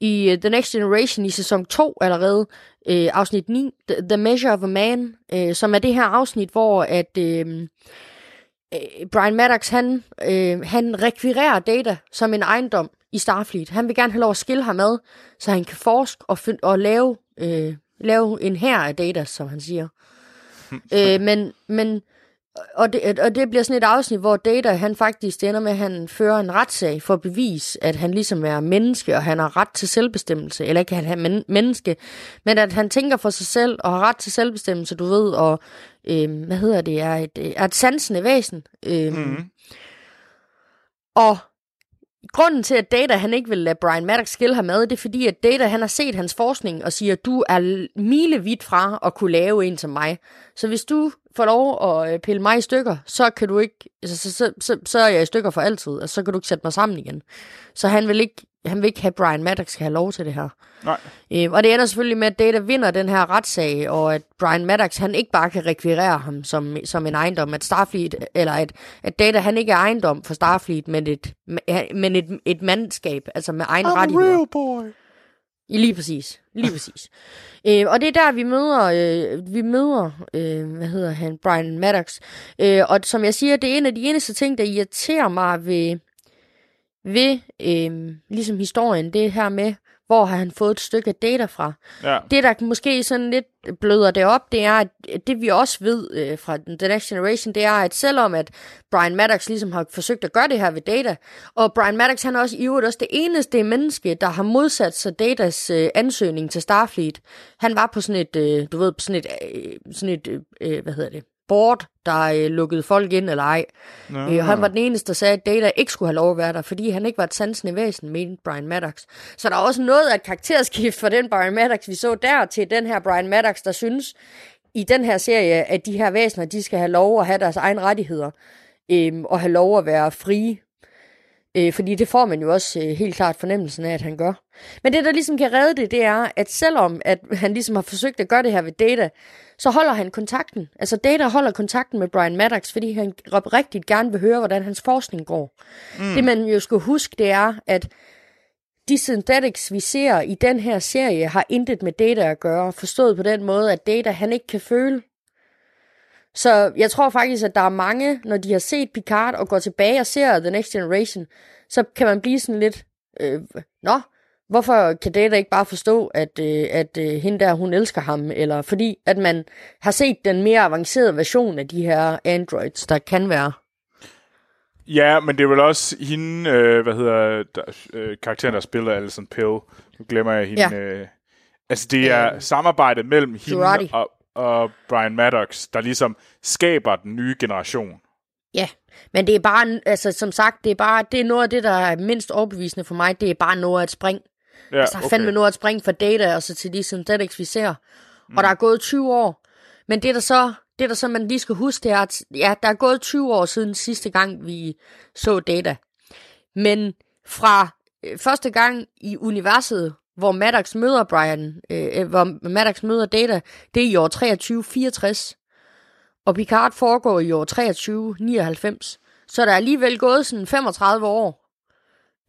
[SPEAKER 2] i øh, The Next Generation i sæson 2 allerede, øh, afsnit 9, The, The Measure of a Man, øh, som er det her afsnit, hvor at øh, øh, Brian Maddox han, øh, han rekvirerer data som en ejendom i Starfleet. Han vil gerne have lov at skille ham med, så han kan forske og, find, og lave, øh, lave en her af data, som han siger. øh, men, men og det, og det bliver sådan et afsnit, hvor Data, han faktisk ender med, at han fører en retssag for at bevise, at han ligesom er menneske, og han har ret til selvbestemmelse. Eller ikke, han er men- menneske, men at han tænker for sig selv, og har ret til selvbestemmelse, du ved, og øh, hvad hedder det, er et, er et sansende væsen. Øh, mm-hmm. Og grunden til, at Data han ikke vil lade Brian Maddox skille ham med, det er fordi, at Data han har set hans forskning og siger, at du er milevidt fra at kunne lave en som mig. Så hvis du får lov at øh, pille mig i stykker, så kan du ikke, altså, så, så, så, så er jeg i stykker for altid, og så kan du ikke sætte mig sammen igen. Så han vil ikke, han vil ikke have, at Brian Maddox skal have lov til det her.
[SPEAKER 1] Nej.
[SPEAKER 2] Øh, og det ender selvfølgelig med, at Data vinder den her retssag, og at Brian Maddox, han ikke bare kan rekvirere ham som, som en ejendom, at Starfleet, eller at, at Data, han ikke er ejendom for Starfleet, men et, men et, et mandskab, altså med egen
[SPEAKER 1] I'm
[SPEAKER 2] rettigheder.
[SPEAKER 1] real boy.
[SPEAKER 2] Lige præcis. Lige præcis. øh, og det er der, vi møder, øh, vi møder øh, hvad hedder han, Brian Maddox. Øh, og som jeg siger, det er en af de eneste ting, der irriterer mig ved, ved øh, ligesom historien, det her med, hvor har han fået et stykke data fra.
[SPEAKER 1] Ja.
[SPEAKER 2] Det, der måske sådan lidt bløder det op, det er, at det vi også ved øh, fra The Next Generation, det er, at selvom at Brian Maddox ligesom har forsøgt at gøre det her ved Data, og Brian Maddox han er også i øvrigt også det eneste menneske, der har modsat sig Datas øh, ansøgning til Starfleet. Han var på sådan et, øh, du ved, på sådan et, øh, sådan et øh, hvad hedder det, board, der øh, lukkede folk ind eller ej.
[SPEAKER 1] Nå.
[SPEAKER 2] Øh, han var den eneste, der sagde, at Data ikke skulle have lov at være der, fordi han ikke var et sansende væsen, mente Brian Maddox. Så der er også noget af et karakterskift fra den Brian Maddox, vi så der, til den her Brian Maddox, der synes i den her serie, at de her væsener, de skal have lov at have deres egne rettigheder, øh, og have lov at være frie. Øh, fordi det får man jo også øh, helt klart fornemmelsen af, at han gør. Men det, der ligesom kan redde det, det er, at selvom at han ligesom har forsøgt at gøre det her ved Data, så holder han kontakten. Altså Data holder kontakten med Brian Maddox, fordi han rigtig gerne vil høre, hvordan hans forskning går. Mm. Det man jo skal huske, det er, at de synthetics, vi ser i den her serie, har intet med Data at gøre. Forstået på den måde, at Data han ikke kan føle. Så jeg tror faktisk, at der er mange, når de har set Picard og går tilbage og ser The Next Generation, så kan man blive sådan lidt, øh, nå, hvorfor kan Data ikke bare forstå, at, øh, at øh, hende der, hun elsker ham? Eller fordi, at man har set den mere avancerede version af de her androids, der kan være.
[SPEAKER 1] Ja, men det er vel også hende, øh, hvad hedder der, øh, karakteren, der spiller Alison Pill. Nu glemmer jeg hende.
[SPEAKER 2] Ja.
[SPEAKER 1] Øh, altså, det er
[SPEAKER 2] Øh,
[SPEAKER 1] samarbejdet mellem hende
[SPEAKER 2] Jurati.
[SPEAKER 1] og, og Brian Maddox, der ligesom skaber den nye generation.
[SPEAKER 2] Ja, men det er bare, altså som sagt, det er bare, det er noget af det, der er mindst overbevisende for mig, det er bare noget af et spring.
[SPEAKER 1] Ja,
[SPEAKER 2] Altså, er fandme noget at springe fra data og så til de synthetics, vi ser. Mm. Og der er gået 20 år. Men det der så, det der så man lige skal huske, det er, at ja, der er gået 20 år siden sidste gang, vi så data. Men fra øh, første gang i universet, hvor Maddox møder Brian, øh, hvor Maddox møder Data, det er i år 2364. Og Picard foregår i år 2399. Så der er alligevel gået sådan 35 år.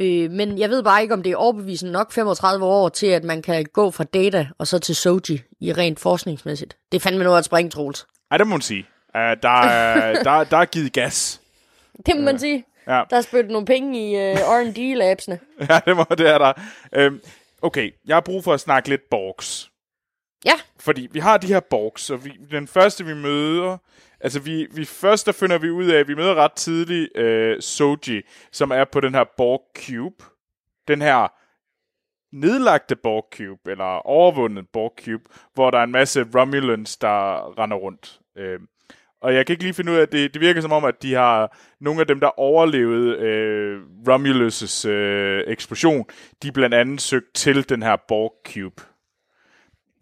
[SPEAKER 2] Øh, men jeg ved bare ikke, om det er overbevisende nok 35 år til, at man kan gå fra Data og så til Soji i rent forskningsmæssigt. Det er fandme noget at springe, Troels.
[SPEAKER 1] Ej, det må man sige. Uh, der, er, der, der er givet gas.
[SPEAKER 2] Det må man sige.
[SPEAKER 1] Ja.
[SPEAKER 2] Der er spyttet nogle penge i uh, R&D-labsene.
[SPEAKER 1] Ja, det, må, det er der. Øhm, okay, jeg har brug for at snakke lidt Borgs.
[SPEAKER 2] Ja,
[SPEAKER 1] Fordi vi har de her Borgs, og vi, den første vi møder... Altså, vi, vi først der finder vi ud af, at vi møder ret tidligt øh, Soji, som er på den her Borg Cube. Den her nedlagte Borg Cube, eller overvundet Borg Cube, hvor der er en masse Romulans, der render rundt. Øh, og jeg kan ikke lige finde ud af, at det, det virker som om, at de har nogle af dem, der overlevede øh, Romulus' øh, eksplosion, de er blandt andet søgt til den her Borg Cube.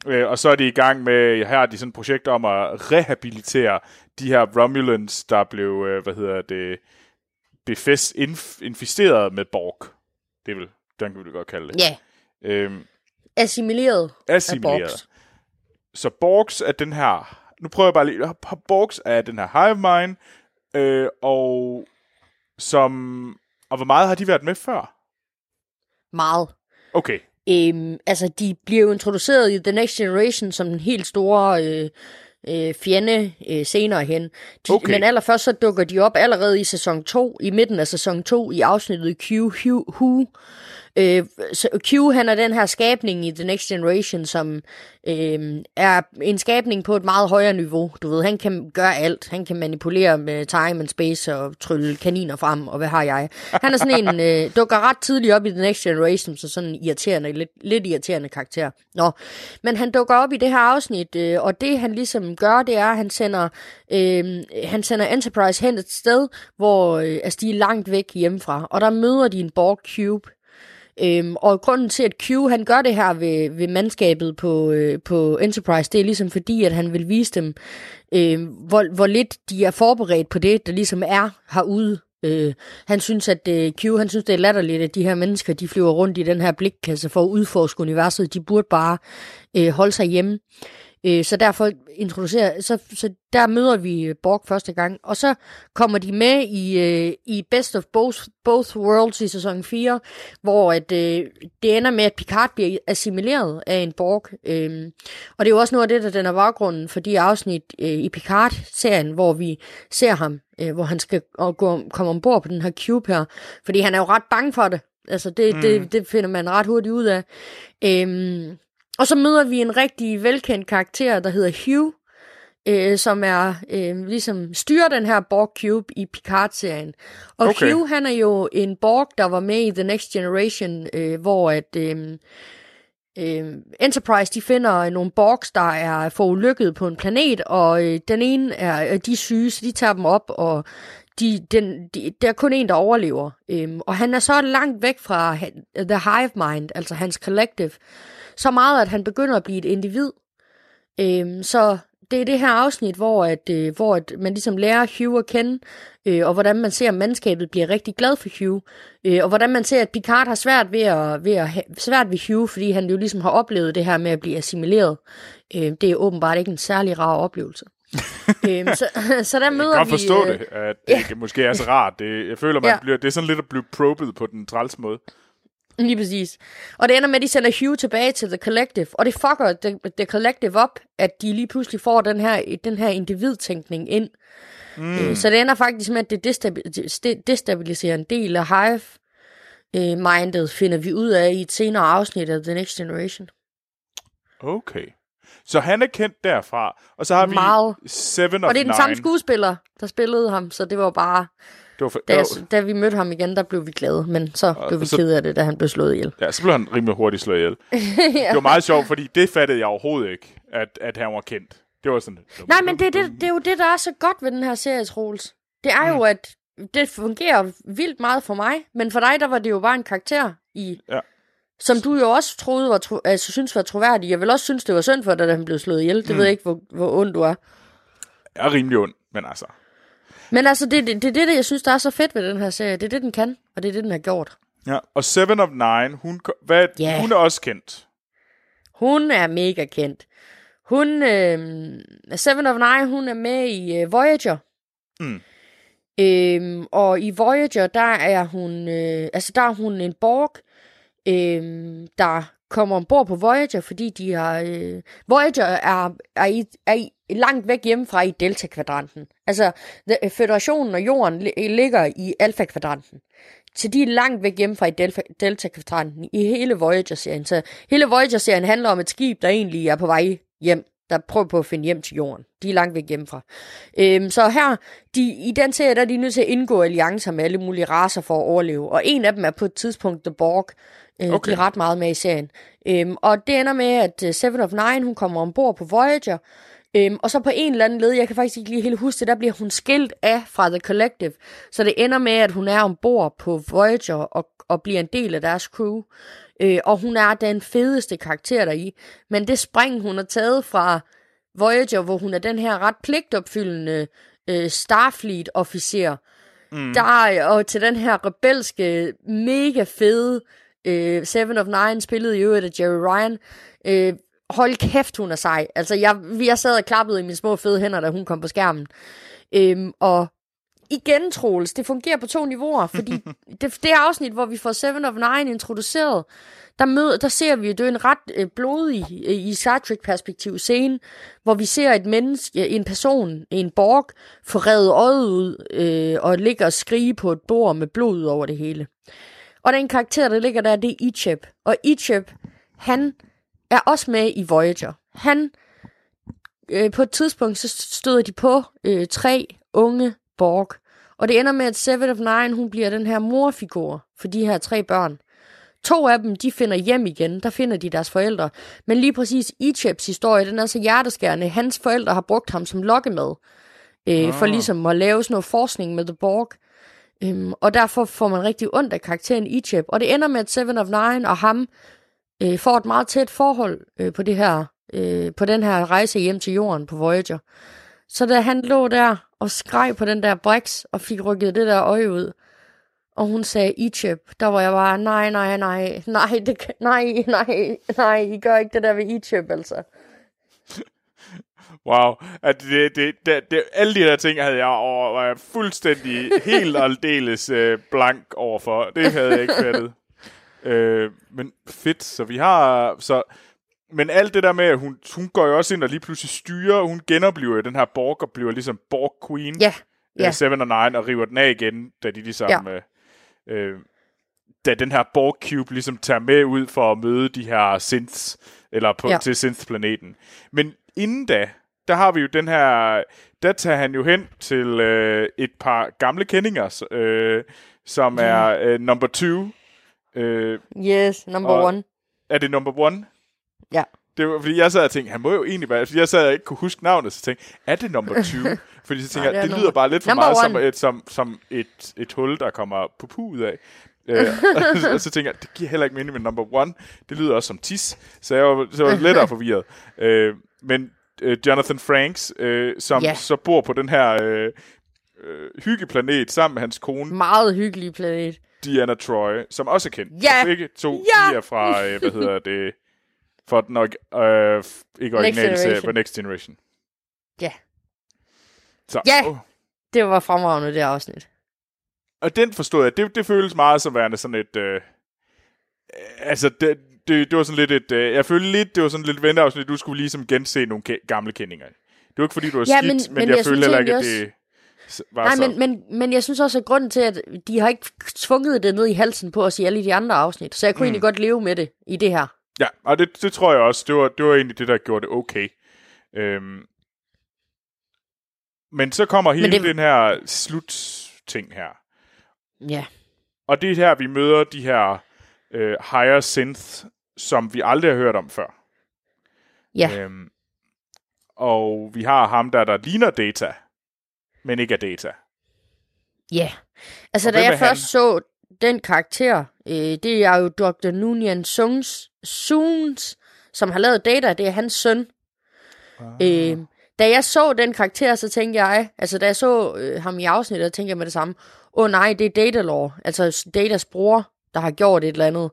[SPEAKER 1] Øh, og så er de i gang med, her har de sådan et projekt om at rehabilitere de her Romulans, der blev, øh, hvad hedder det, befest, inf, inficeret med Borg. Det er vel, den kan vi godt kalde det.
[SPEAKER 2] ja.
[SPEAKER 1] Øhm,
[SPEAKER 2] Assimileret af
[SPEAKER 1] assimileret. Så Borgs er den her, nu prøver jeg bare lige, Borgs er den her hive mind, øh, og som, og hvor meget har de været med før?
[SPEAKER 2] Meget.
[SPEAKER 1] Okay,
[SPEAKER 2] Øhm, altså, de bliver jo introduceret i The Next Generation som den helt store øh, øh, fjende øh, senere hen. De,
[SPEAKER 1] Okay.
[SPEAKER 2] Men allerførst så dukker de op allerede i sæson 2, i midten af sæson 2, i afsnittet Q Who. Øh, så Q, han er den her skabning i The Next Generation, som øh, er en skabning på et meget højere niveau. Du ved, han kan gøre alt. Han kan manipulere med time and space og trylle kaniner frem, og hvad har jeg. Han er sådan en, øh, dukker ret tidligt op i The Next Generation, så sådan en irriterende, lidt, lidt irriterende karakter. Nå, men han dukker op i det her afsnit, øh, og det han ligesom gør, det er, at han sender, øh, han sender Enterprise hen et sted, hvor øh, altså, de er langt væk hjemmefra, og der møder de en Borg Cube, Øhm, og grunden til, at Q han gør det her ved, ved mandskabet på, øh, på Enterprise, det er ligesom fordi, at han vil vise dem, øh, hvor, hvor lidt de er forberedt på det, der ligesom er herude. Øh, han synes, at øh, Q, han synes, det er latterligt, at de her mennesker, de flyver rundt i den her blikkasse for at udforske universet. De burde bare øh, holde sig hjemme. Øh, så derfor introducerer, så, så der møder vi Borg første gang, og så kommer de med i, øh, i Best of Both, Both Worlds i sæson 4, hvor at, øh, det ender med, at Picard bliver assimileret af en Borg. Øh, og det er jo også noget af det, der den er baggrunden for de afsnit øh, i Picard-serien, hvor vi ser ham, øh, hvor han skal gå, komme ombord på den her cube her, fordi han er jo ret bange for det. Altså, det, mm. det, det finder man ret hurtigt ud af. Øh, og så møder vi en rigtig velkendt karakter, der hedder Hugh, øh, som er øh, ligesom styrer den her Borg Cube i Picard-serien. Og okay. Hugh, han er jo en Borg, der var med i The Next Generation, øh, hvor at øh, øh, Enterprise, de finder nogle Borgs, der er forulykket på en planet, og øh, den ene er, de er syge, så de tager dem op, og de, den, de, der er kun en, der overlever. Øhm, og han er så langt væk fra The Hive Mind, altså hans collective, så meget, at han begynder at blive et individ. Øhm, så det er det her afsnit, hvor, at, øh, hvor at man ligesom lærer Hugh at kende, øh, og hvordan man ser, at mandskabet bliver rigtig glad for Hugh, øh, og hvordan man ser, at Picard har svært ved at, ved at have, svært ved Hugh, fordi han jo ligesom har oplevet det her med at blive assimileret. Øh, det er åbenbart ikke en særlig rar oplevelse. øhm, så, så der møder
[SPEAKER 1] jeg kan
[SPEAKER 2] vi...
[SPEAKER 1] forstå øh, det, at det ja. måske er så rart. Det, jeg føler, man ja. bliver, det er sådan lidt at blive probet på den træls måde.
[SPEAKER 2] Lige præcis. Og det ender med, at de sender Hugh tilbage til The Collective, og det fucker The, the Collective op, at de lige pludselig får den her, den her individtænkning ind. Mm. Øh, så det ender faktisk med, at det destabiliserer en del af Hive-mindet, øh, finder vi ud af i et senere afsnit af The Next Generation.
[SPEAKER 1] Okay. Så han er kendt derfra, og så har Meget. vi Seven of
[SPEAKER 2] Og det er den
[SPEAKER 1] Nine.
[SPEAKER 2] samme skuespiller, der spillede ham, så det var bare... Det var for, da, jeg, da vi mødte ham igen, der blev vi glade, men så og, blev vi så, ked af det, da han blev slået ihjel.
[SPEAKER 1] Ja, så blev han rimelig hurtigt slået ihjel. ja. Det var meget sjovt, fordi det fattede jeg overhovedet ikke, at, at han var kendt. Det var sådan...
[SPEAKER 2] Dum, Nej, men det, det, det er jo det, der er så godt ved den her serie, Troels. Det er mm. jo, at det fungerer vildt meget for mig, men for dig, der var det jo bare en karakter i... Ja. Som du jo også troede var, tro, altså, synes var troværdig. Jeg vil også synes, det var synd for dig, da han blev slået ihjel. Det mm. ved jeg ikke, hvor, hvor ond du er.
[SPEAKER 1] Jeg er rimelig ond, men altså...
[SPEAKER 2] Men altså, det er det, det, det, jeg synes, der er så fedt ved den her serie. Det er det, den kan, og det er det, den har gjort.
[SPEAKER 1] Ja, og Seven of Nine, hun, hvad, yeah. hun er også kendt.
[SPEAKER 2] Hun er mega kendt. Hun, øh, Seven of Nine, hun er med i øh, Voyager. Mm. Øhm, og i Voyager, der er hun, øh, altså der er hun en Borg, øh, der kommer ombord på Voyager, fordi de har... Øh, Voyager er, er, i, er i, langt væk hjemmefra i Delta-kvadranten. Altså, the, Federationen og Jorden ligger i Alpha-kvadranten. Så de er langt væk hjemmefra i Delta-kvadranten i hele Voyager-serien. Så hele Voyager-serien handler om et skib, der egentlig er på vej hjem der prøver på at finde hjem til jorden. De er langt væk hjemmefra. Øhm, så her, de, i den serie, der er de nødt til at indgå alliancer med alle mulige raser for at overleve. Og en af dem er på et tidspunkt The Borg, Øh, okay. De er ret meget med i serien. Øhm, og det ender med, at uh, Seven of Nine, hun kommer ombord på Voyager, Øhm, og så på en eller anden led, jeg kan faktisk ikke lige helt huske det, der bliver hun skilt af fra The Collective. Så det ender med, at hun er ombord på Voyager og, og bliver en del af deres crew. Øh, og hun er den fedeste karakter deri. Men det spring, hun har taget fra Voyager, hvor hun er den her ret pligtopfyldende øh, Starfleet-officer, mm. der og til den her rebelske, mega fede Øh, Seven of Nine spillede jo af Jerry Ryan. Øh, hold kæft, hun er sej. Altså, jeg, jeg sad og klappede i mine små fede hænder, da hun kom på skærmen. Øhm, og igen, Troels, det fungerer på to niveauer, fordi det, det afsnit, hvor vi får Seven of Nine introduceret, der, mød, der ser vi, det er en ret øh, blodig øh, i Star Trek-perspektiv scene, hvor vi ser et menneske, en person, en borg, få revet øjet ud øh, og ligger og skrige på et bord med blod over det hele. Og den karakter, der ligger der, det er Icheb. Og Icheb, han er også med i Voyager. Han, øh, på et tidspunkt, så støder de på øh, tre unge Borg. Og det ender med, at Seven of Nine, hun bliver den her morfigur for de her tre børn. To af dem, de finder hjem igen. Der finder de deres forældre. Men lige præcis Ichebs historie, den er så hjerteskærende. Hans forældre har brugt ham som lokkemad. Øh, ah. For ligesom at lave sådan noget forskning med The Borg. Øhm, og derfor får man rigtig ondt af karakteren Icheb. Og det ender med, at Seven of Nine og ham øh, får et meget tæt forhold øh, på det her, øh, på den her rejse hjem til jorden på Voyager. Så da han lå der og skreg på den der brix og fik rykket det der øje ud, og hun sagde Icheb, der var jeg bare, nej, nej, nej, nej, det, nej, nej, nej, I gør ikke det der ved Icheb, altså.
[SPEAKER 1] Wow, at det, det, det, det, alle de der ting havde jeg over, var jeg fuldstændig helt aldeles øh, blank overfor. Det havde jeg ikke fattet øh, men fedt, så vi har... Så, men alt det der med, at hun, hun går jo også ind og lige pludselig styrer, hun genoplever den her Borg og bliver ligesom Borg Queen.
[SPEAKER 2] Ja. Ja.
[SPEAKER 1] Øh, Seven og Nine og river den af igen, da de ligesom... Ja. Øh, øh, da den her Borg Cube ligesom tager med ud for at møde de her synths, eller på, ja. til synth-planeten. Men inden da, der har vi jo den her, der tager han jo hen til øh, et par gamle kendinger, øh, som mm. er øh, number two. Øh,
[SPEAKER 2] yes, number one.
[SPEAKER 1] Er det number one?
[SPEAKER 2] Ja.
[SPEAKER 1] Det var, fordi jeg sad og tænkte, han må jo egentlig være, fordi jeg sad og ikke kunne huske navnet, så tænkte er det number two? fordi så tænker jeg, det, det lyder bare lidt for meget som et, som, som et, et hul, der kommer pupu ud af. øh, og så tænker jeg, det giver heller ikke mening med number one. Det lyder også som tis. Så jeg var, så var lettere forvirret. Øh, men øh, Jonathan Franks, øh, som ja. så bor på den her øh, øh, hyggeplanet sammen med hans kone.
[SPEAKER 2] Meget hyggelig planet.
[SPEAKER 1] Diana Troy, som også er kendt.
[SPEAKER 2] Ja!
[SPEAKER 1] Begge to ja! er fra, øh, hvad hedder det, for den, øh, ikke originale serie, for Next Generation.
[SPEAKER 2] Ja.
[SPEAKER 1] Så,
[SPEAKER 2] ja, oh. det var fremragende, det afsnit.
[SPEAKER 1] Og den forstod jeg, det, det føles meget som værende sådan et, øh, altså, det, det, det var sådan lidt et... Øh, jeg følte lidt, det var sådan lidt venteafsnit, du skulle ligesom gense nogle ke- gamle kendinger. Det var ikke fordi, du var ja, skidt, men, men, men jeg, jeg følte heller ikke, at det var
[SPEAKER 2] Nej,
[SPEAKER 1] så.
[SPEAKER 2] men, men, men jeg synes også, at grunden til, at de har ikke tvunget det ned i halsen på os i alle de andre afsnit, så jeg kunne mm. egentlig godt leve med det i det her.
[SPEAKER 1] Ja, og det, det tror jeg også. Det var, det var egentlig det, der gjorde det okay. Øhm, men så kommer hele det... den her slut-ting her.
[SPEAKER 2] Ja.
[SPEAKER 1] Og det er her, vi møder de her øh, higher synth som vi aldrig har hørt om før.
[SPEAKER 2] Ja. Øhm,
[SPEAKER 1] og vi har ham der, der ligner Data, men ikke Data.
[SPEAKER 2] Ja. Altså, og da jeg først han? så den karakter, øh, det er jo Dr. Nunyan Sungs, Soons, som har lavet Data, det er hans søn. Ah. Øh, da jeg så den karakter, så tænkte jeg, altså da jeg så øh, ham i afsnittet, tænkte jeg med det samme, åh oh, nej, det er Datalore, altså Datas bror, der har gjort et eller andet.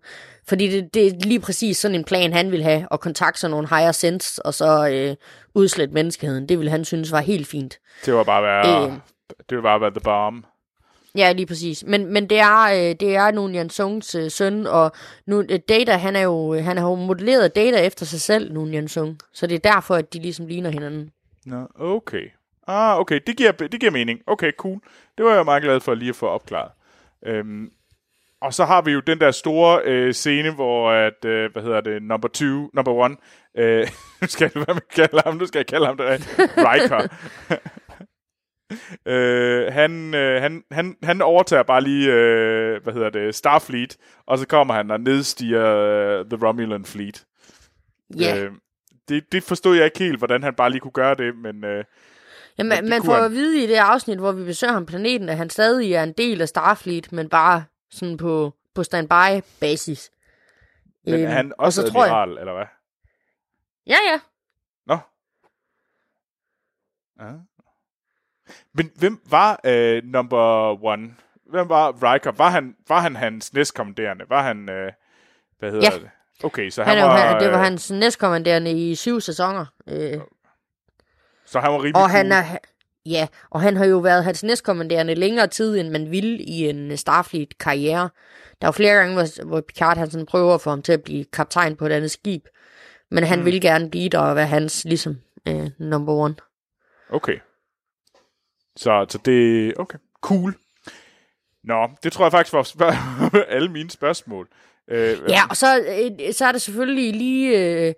[SPEAKER 2] Fordi det, det er lige præcis sådan en plan, han vil have, at kontakte sig nogle higher sense, og så øh, udslætte menneskeheden. Det vil han synes var helt fint.
[SPEAKER 1] Det var bare være, øh, det var bare være the bomb.
[SPEAKER 2] Ja, lige præcis. Men, men det er øh, det er nu Jan Sungs øh, søn, og nu, øh, Data, han er jo han har jo modelleret Data efter sig selv, nu Jan Sung. Så det er derfor, at de ligesom ligner hinanden.
[SPEAKER 1] Nå, okay. Ah, okay, det giver, det giver mening. Okay, cool. Det var jeg meget glad for lige at få opklaret. Øhm, og så har vi jo den der store øh, scene, hvor at, øh, hvad hedder det, number two, number one, øh, nu skal jeg hvad man kalde ham, nu skal jeg kalde ham det, Riker. øh, han, øh, han, han, han overtager bare lige, øh, hvad hedder det, Starfleet, og så kommer han og nedstiger øh, The Romulan Fleet.
[SPEAKER 2] Ja. Yeah. Øh,
[SPEAKER 1] det, det forstod jeg ikke helt, hvordan han bare lige kunne gøre det, men... Øh,
[SPEAKER 2] Ja, man, man får han... at vide i det afsnit, hvor vi besøger ham planeten, at han stadig er en del af Starfleet, men bare sådan på, på standby-basis.
[SPEAKER 1] Men er øhm, han også og så admiral, jeg... eller hvad?
[SPEAKER 2] Ja, ja.
[SPEAKER 1] Nå. Ja. Men hvem var uh, number one? Hvem var Riker? Var han, var han hans næstkommanderende? Var han, uh, hvad hedder ja. det? Okay, så han,
[SPEAKER 2] han
[SPEAKER 1] var... Han,
[SPEAKER 2] det var hans næstkommanderende i syv sæsoner. Øh.
[SPEAKER 1] Så han var rimelig
[SPEAKER 2] Og han er, Ja, og han har jo været hans næstkommanderende længere tid, end man ville i en Starfleet-karriere. Der var flere gange, hvor, hvor Picard han sådan prøver at få ham til at blive kaptajn på et andet skib. Men han mm. vil gerne blive der og være hans, ligesom, øh, number one.
[SPEAKER 1] Okay. Så, så det... Okay. Cool. Nå, det tror jeg faktisk var spørg- alle mine spørgsmål. Øh,
[SPEAKER 2] Ja, og så, øh, så er der selvfølgelig lige øh,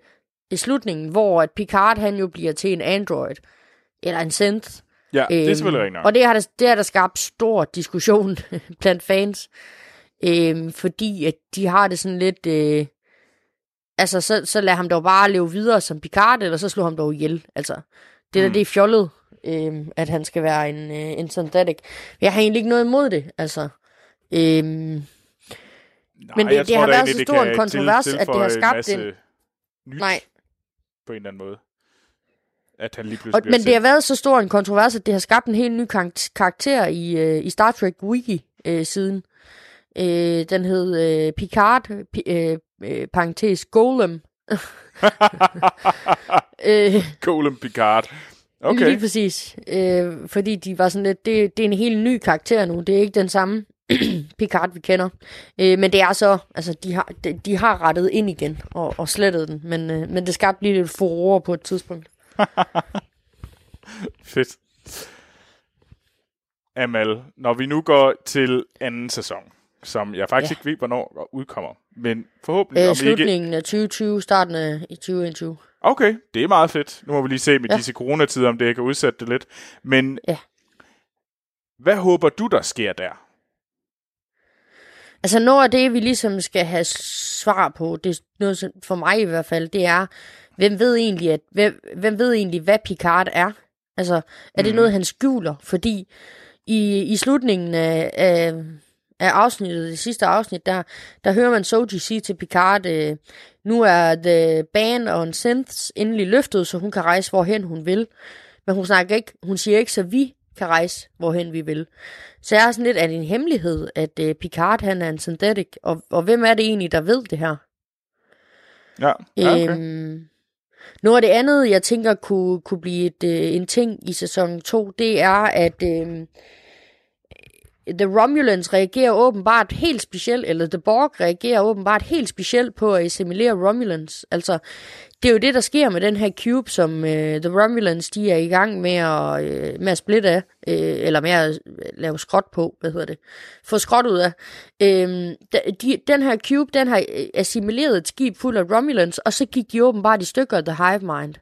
[SPEAKER 2] i slutningen, hvor at Picard han jo bliver til en android, eller en synth.
[SPEAKER 1] Ja det er
[SPEAKER 2] Øhm,
[SPEAKER 1] selvfølgelig rigtigt nok.
[SPEAKER 2] Og det har der, det har der skabt stor diskussion blandt fans, øhm, fordi at de har det sådan lidt... Øh, altså, så, så lad ham dog bare leve videre som Picard, eller så slå ham dog ihjel. Altså, det der,
[SPEAKER 1] Mm.
[SPEAKER 2] det er fjollet, øhm, at han skal være en, øh, en synthetic. Jeg har egentlig ikke noget imod det, altså. Øhm,
[SPEAKER 1] Nej,
[SPEAKER 2] men det- det
[SPEAKER 1] tror
[SPEAKER 2] har været så stor en kontrovers, at det har skabt en-
[SPEAKER 1] Nyt
[SPEAKER 2] nej,
[SPEAKER 1] på en eller anden måde. At han lige pludselig
[SPEAKER 2] og, men det har været så stor en kontrovers, at det har skabt en helt ny kar- karakter i, øh, i Star Trek Wiki øh, siden. Øh, den hed øh, Picard, pi- øh, øh, parentes Golem. øh,
[SPEAKER 1] Colin Picard.
[SPEAKER 2] okay.
[SPEAKER 1] Okay.
[SPEAKER 2] Lige præcis. Øh, fordi de var sådan lidt, det, det er en helt ny karakter nu. Det er ikke den samme Picard, vi kender. Øh, men det er så, altså de har, de, de har rettet ind igen og, og slettet den. Men, øh, men det skabte lige lidt furore på et tidspunkt.
[SPEAKER 1] Fedt. Amal, når vi nu går til anden sæson, som jeg faktisk
[SPEAKER 2] Ja.
[SPEAKER 1] ikke ved, hvornår udkommer, men forhåbentlig
[SPEAKER 2] Øh,
[SPEAKER 1] om ikke...
[SPEAKER 2] slutningen af 2020, starten af i 2021.
[SPEAKER 1] Okay, det er meget fedt. Nu må vi lige se med ja. Disse coronatider, om det kan udsætte det lidt. Men
[SPEAKER 2] Ja.
[SPEAKER 1] hvad håber du, der sker der?
[SPEAKER 2] Altså noget af det, vi ligesom skal have svar på, det er noget for mig i hvert fald, det er, hvem ved egentlig, at, hvem, hvem ved egentlig hvad Picard er? Altså, er det
[SPEAKER 1] Mhm.
[SPEAKER 2] noget, han skjuler? Fordi i, i slutningen af, af, af afsnittet, det sidste afsnit, der, der hører man Soji sige til Picard, øh, nu er The Band on Synths endelig løftet, så hun kan rejse hvorhen hun vil. Men hun snakker ikke, hun siger ikke, så vi kan rejse hvorhen vi vil. Så jeg er sådan lidt, det en hemmelighed, at øh, Picard han er en synthetic, og, og hvem er det egentlig, der ved det her?
[SPEAKER 1] Ja, ja okay.
[SPEAKER 2] Øhm, noget af det andet, jeg tænker kunne, kunne blive et, øh, en ting i sæson 2, det er, at øh, The Romulans reagerer åbenbart helt specielt, eller The Borg reagerer åbenbart helt specielt på at assimilere Romulans. Altså, det er jo det, der sker med den her cube, som øh, The Romulans de er i gang med at, øh, med at splitte af, øh, eller med at øh, lave skrot på, hvad hedder det, få skrot ud af. Øh, de, den her cube, den har øh, assimileret et skib fuld af Romulans, og så gik de åbenbart i stykker The Hive Mind.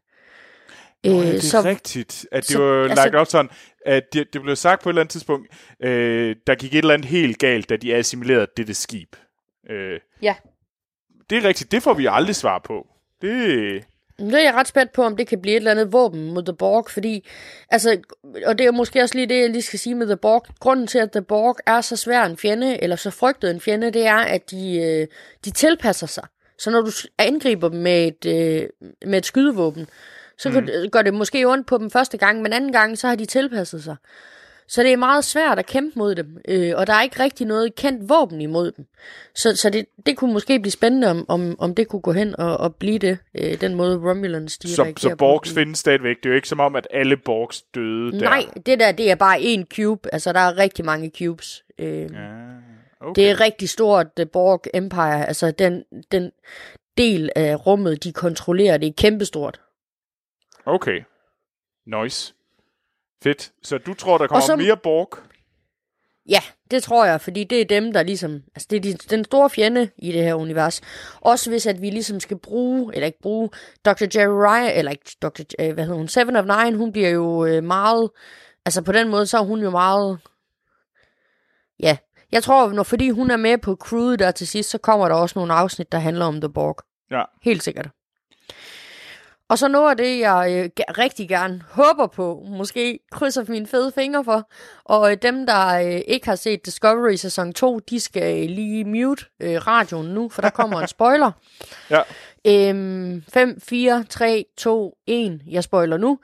[SPEAKER 1] Øh, ja, det er
[SPEAKER 2] så-
[SPEAKER 1] rigtigt. At det
[SPEAKER 2] så-
[SPEAKER 1] var
[SPEAKER 2] altså-
[SPEAKER 1] lagt op sådan, at det, det blev sagt på et eller andet tidspunkt, øh, der gik et eller andet helt galt, da de assimilerede dette skib. Øh,
[SPEAKER 2] Ja.
[SPEAKER 1] det er rigtigt. Det får vi aldrig svar på. Det...
[SPEAKER 2] Det er jeg ret spændt på, om det kan blive et eller andet våben mod The Borg, fordi, altså, og det er måske også lige det, jeg lige skal sige med The Borg. Grunden til, at The Borg er så svær en fjende, eller så frygtet en fjende, det er, at de, øh, de tilpasser sig. Så når du angriber dem med et, øh, med et skydevåben, så mm. gør det måske ondt på dem første gang, men anden gang, så har de tilpasset sig. Så det er meget svært at kæmpe mod dem, øh, og der er ikke rigtig noget kendt våben imod dem. Så, så det, det kunne måske blive spændende, om, om, om det kunne gå hen og, og blive det, øh, den måde Romulans de
[SPEAKER 1] Så, så. Borgs findes stadigvæk. Det er jo ikke som om, at alle Borgs døde der.
[SPEAKER 2] Nej, det der, det er bare én cube. Altså, der er rigtig mange cubes. Øh,
[SPEAKER 1] Ja, okay.
[SPEAKER 2] Det er rigtig stort, The Borg Empire. Altså, den, den del af rummet, de kontrollerer, det er kæmpestort.
[SPEAKER 1] Okay. Nice. Fedt. Så du tror, der kommer
[SPEAKER 2] så-
[SPEAKER 1] mere Borg?
[SPEAKER 2] Ja, det tror jeg, fordi det er dem, der ligesom... Altså, det er de, den store fjende i det her univers. Også hvis, at vi ligesom skal bruge, eller ikke bruge, Dr. Jerry Ryan, eller ikke Dr. J, hvad hedder hun, Seven of Nine, hun bliver jo øh, meget... Altså, på den måde, så er hun jo meget... Ja, jeg tror, når fordi hun er med på crewet der til sidst, så kommer der også nogle afsnit, der handler om The Borg.
[SPEAKER 1] Ja.
[SPEAKER 2] Helt sikkert. Og så noget af det, jeg øh, rigtig gerne håber på, måske krydser mine fede fingre for, og øh, dem, der øh, ikke har set Discovery sæson 2, de skal øh, lige mute øh, radioen nu, for der kommer en spoiler.
[SPEAKER 1] Ja.
[SPEAKER 2] Øhm, 5, 4, 3, 2, 1, jeg spoiler nu.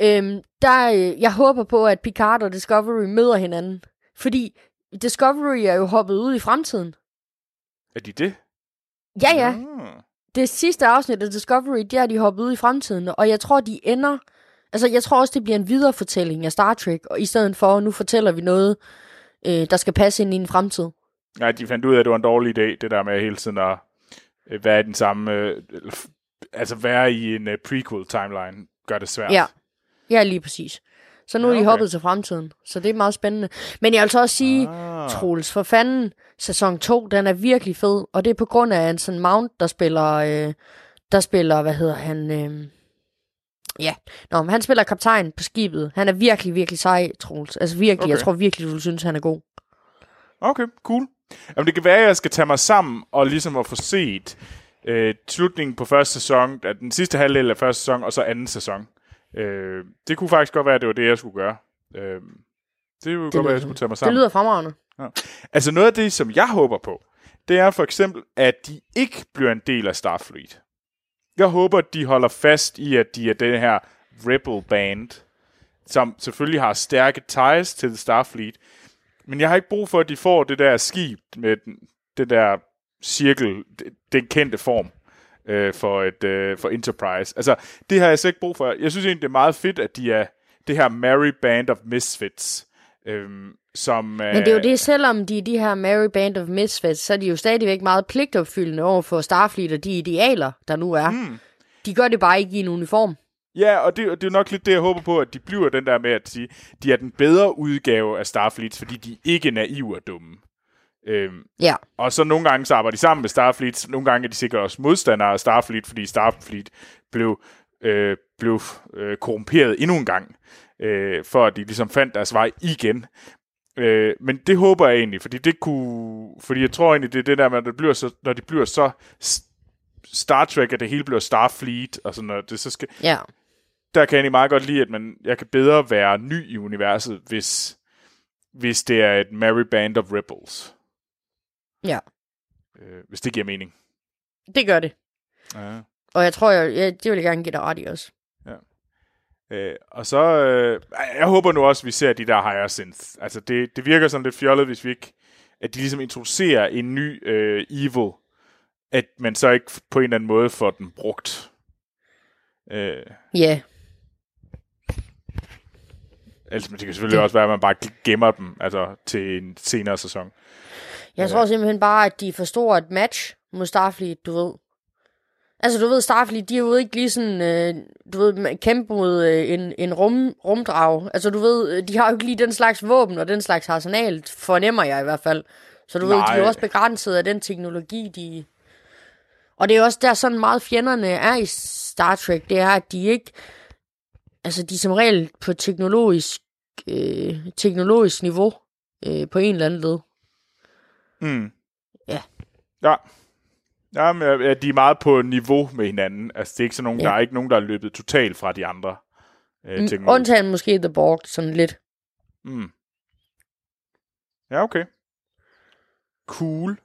[SPEAKER 2] Øhm, der, øh, jeg håber på, at Picard og Discovery møder hinanden, fordi Discovery er jo hoppet ud i fremtiden.
[SPEAKER 1] Er de det?
[SPEAKER 2] Ja, ja.
[SPEAKER 1] Ah.
[SPEAKER 2] Det sidste afsnit af Discovery, der er de hoppet ud i fremtiden, og jeg tror, de ender... Altså, jeg tror også, det bliver en viderefortælling af Star Trek, og i stedet for, nu fortæller vi noget, øh, der skal passe ind i en fremtid.
[SPEAKER 1] Nej, de fandt ud af, at det var en dårlig idé, det der med hele tiden at øh, være i den samme... Øh, altså være i en øh, prequel-timeline, gør det svært.
[SPEAKER 2] Ja. Ja, lige præcis. Så nu er
[SPEAKER 1] Ja,
[SPEAKER 2] de
[SPEAKER 1] okay.
[SPEAKER 2] hoppet til fremtiden. Så det er meget spændende. Men jeg vil så også sige,
[SPEAKER 1] Ah.
[SPEAKER 2] Troels, for fanden, sæson 2, den er virkelig fed. Og det er på grund af Anson Mount, der spiller, øh, der spiller, hvad hedder han? Øh, ja, Nå, men han spiller kaptajn på skibet. Han er virkelig, virkelig sej, Troels. Altså virkelig, okay. jeg tror virkelig, du synes, han er god.
[SPEAKER 1] Okay, cool. Jamen, det kan være, at jeg skal tage mig sammen og ligesom at få set øh, slutningen på første sæson, den sidste halvdel af første sæson, og så anden sæson. Øh, det kunne faktisk godt være, at det var det, jeg skulle gøre. Øh, det kunne godt være, at jeg skulle tage mig
[SPEAKER 2] Det
[SPEAKER 1] sammen.
[SPEAKER 2] lyder fremragende.
[SPEAKER 1] Altså noget af det, som jeg håber på, det er for eksempel, at de ikke bliver en del af Starfleet. Jeg håber, at de holder fast i, at de er den her Rebel Band, som selvfølgelig har stærke ties til Starfleet. Men jeg har ikke brug for, at de får det der skib med den, det der cirkel, det- den kendte form øh, for, et, øh, for Enterprise. Altså, det har jeg slet ikke brug for. Jeg synes egentlig, det er meget fedt, at de er det her Merry Band of Misfits, øhm, som...
[SPEAKER 2] Men det er jo det, selvom de er de her Mary Band of Misfits, så er de jo stadigvæk meget pligtopfyldende over for Starfleet og de idealer, der nu er. Mm. De gør det bare ikke i en uniform.
[SPEAKER 1] Ja, og det, og det er nok lidt det, jeg håber på, at de bliver den der med at sige, de er den bedre udgave af Starfleet, fordi de ikke er naive og dumme. Øhm,
[SPEAKER 2] Ja.
[SPEAKER 1] og så nogle gange så arbejder de sammen med Starfleet, nogle gange er de sikkert også modstandere af Starfleet, fordi Starfleet blev, øh, blev øh, korrumperet endnu en gang, øh, for at de ligesom fandt deres vej igen. Øh, men det håber jeg egentlig, fordi det kunne, fordi jeg tror egentlig, det er det der med, at det bliver så, når de bliver så Star Trek, at det hele bliver Starfleet, og sådan noget, det så skal,
[SPEAKER 2] Ja.
[SPEAKER 1] der kan jeg egentlig meget godt lide, at man, jeg kan bedre være ny i universet, hvis, hvis det er et Merry Band of Rebels.
[SPEAKER 2] Ja.
[SPEAKER 1] Øh, hvis det giver mening.
[SPEAKER 2] Det gør det.
[SPEAKER 1] Ja.
[SPEAKER 2] Og jeg tror, jeg, jeg, det vil jeg gerne give dig ret i også.
[SPEAKER 1] Øh, og så, øh, jeg håber nu også, at vi ser de der hyacinth. Altså, det, det virker sådan lidt fjollet, hvis vi ikke, at de ligesom introducerer en ny øh, evil, at man så ikke på en eller anden måde får den brugt. Øh,
[SPEAKER 2] Ja.
[SPEAKER 1] altså, men det kan selvfølgelig også være, at man bare gemmer dem altså, til en senere sæson.
[SPEAKER 2] Jeg tror simpelthen bare, at de for store et match mod Starfleet, du ved. Altså, du ved, Starfleet, de er jo ikke lige sådan, øh, du ved, kæmpe mod øh, en, en rum, rumdrag. Altså, du ved, øh, de har jo ikke lige den slags våben og den slags arsenal, fornemmer jeg i hvert fald. Så du Nej. ved, de er jo også begrænset af den teknologi, de... Og det er også der sådan meget fjenderne er i Star Trek, det er, at de ikke... Altså, de er som regel på teknologisk, øh, teknologisk niveau øh, på en eller anden led.
[SPEAKER 1] Mm.
[SPEAKER 2] Ja.
[SPEAKER 1] Ja. Ja, men ja, de er meget på niveau med hinanden. Altså, det er ikke sådan nogen,
[SPEAKER 2] Ja.
[SPEAKER 1] der er ikke nogen, der er løbet totalt fra de andre. Øh,
[SPEAKER 2] Mm. Undtagen måske The Borg, sådan lidt.
[SPEAKER 1] Mm. Ja, okay. Cool.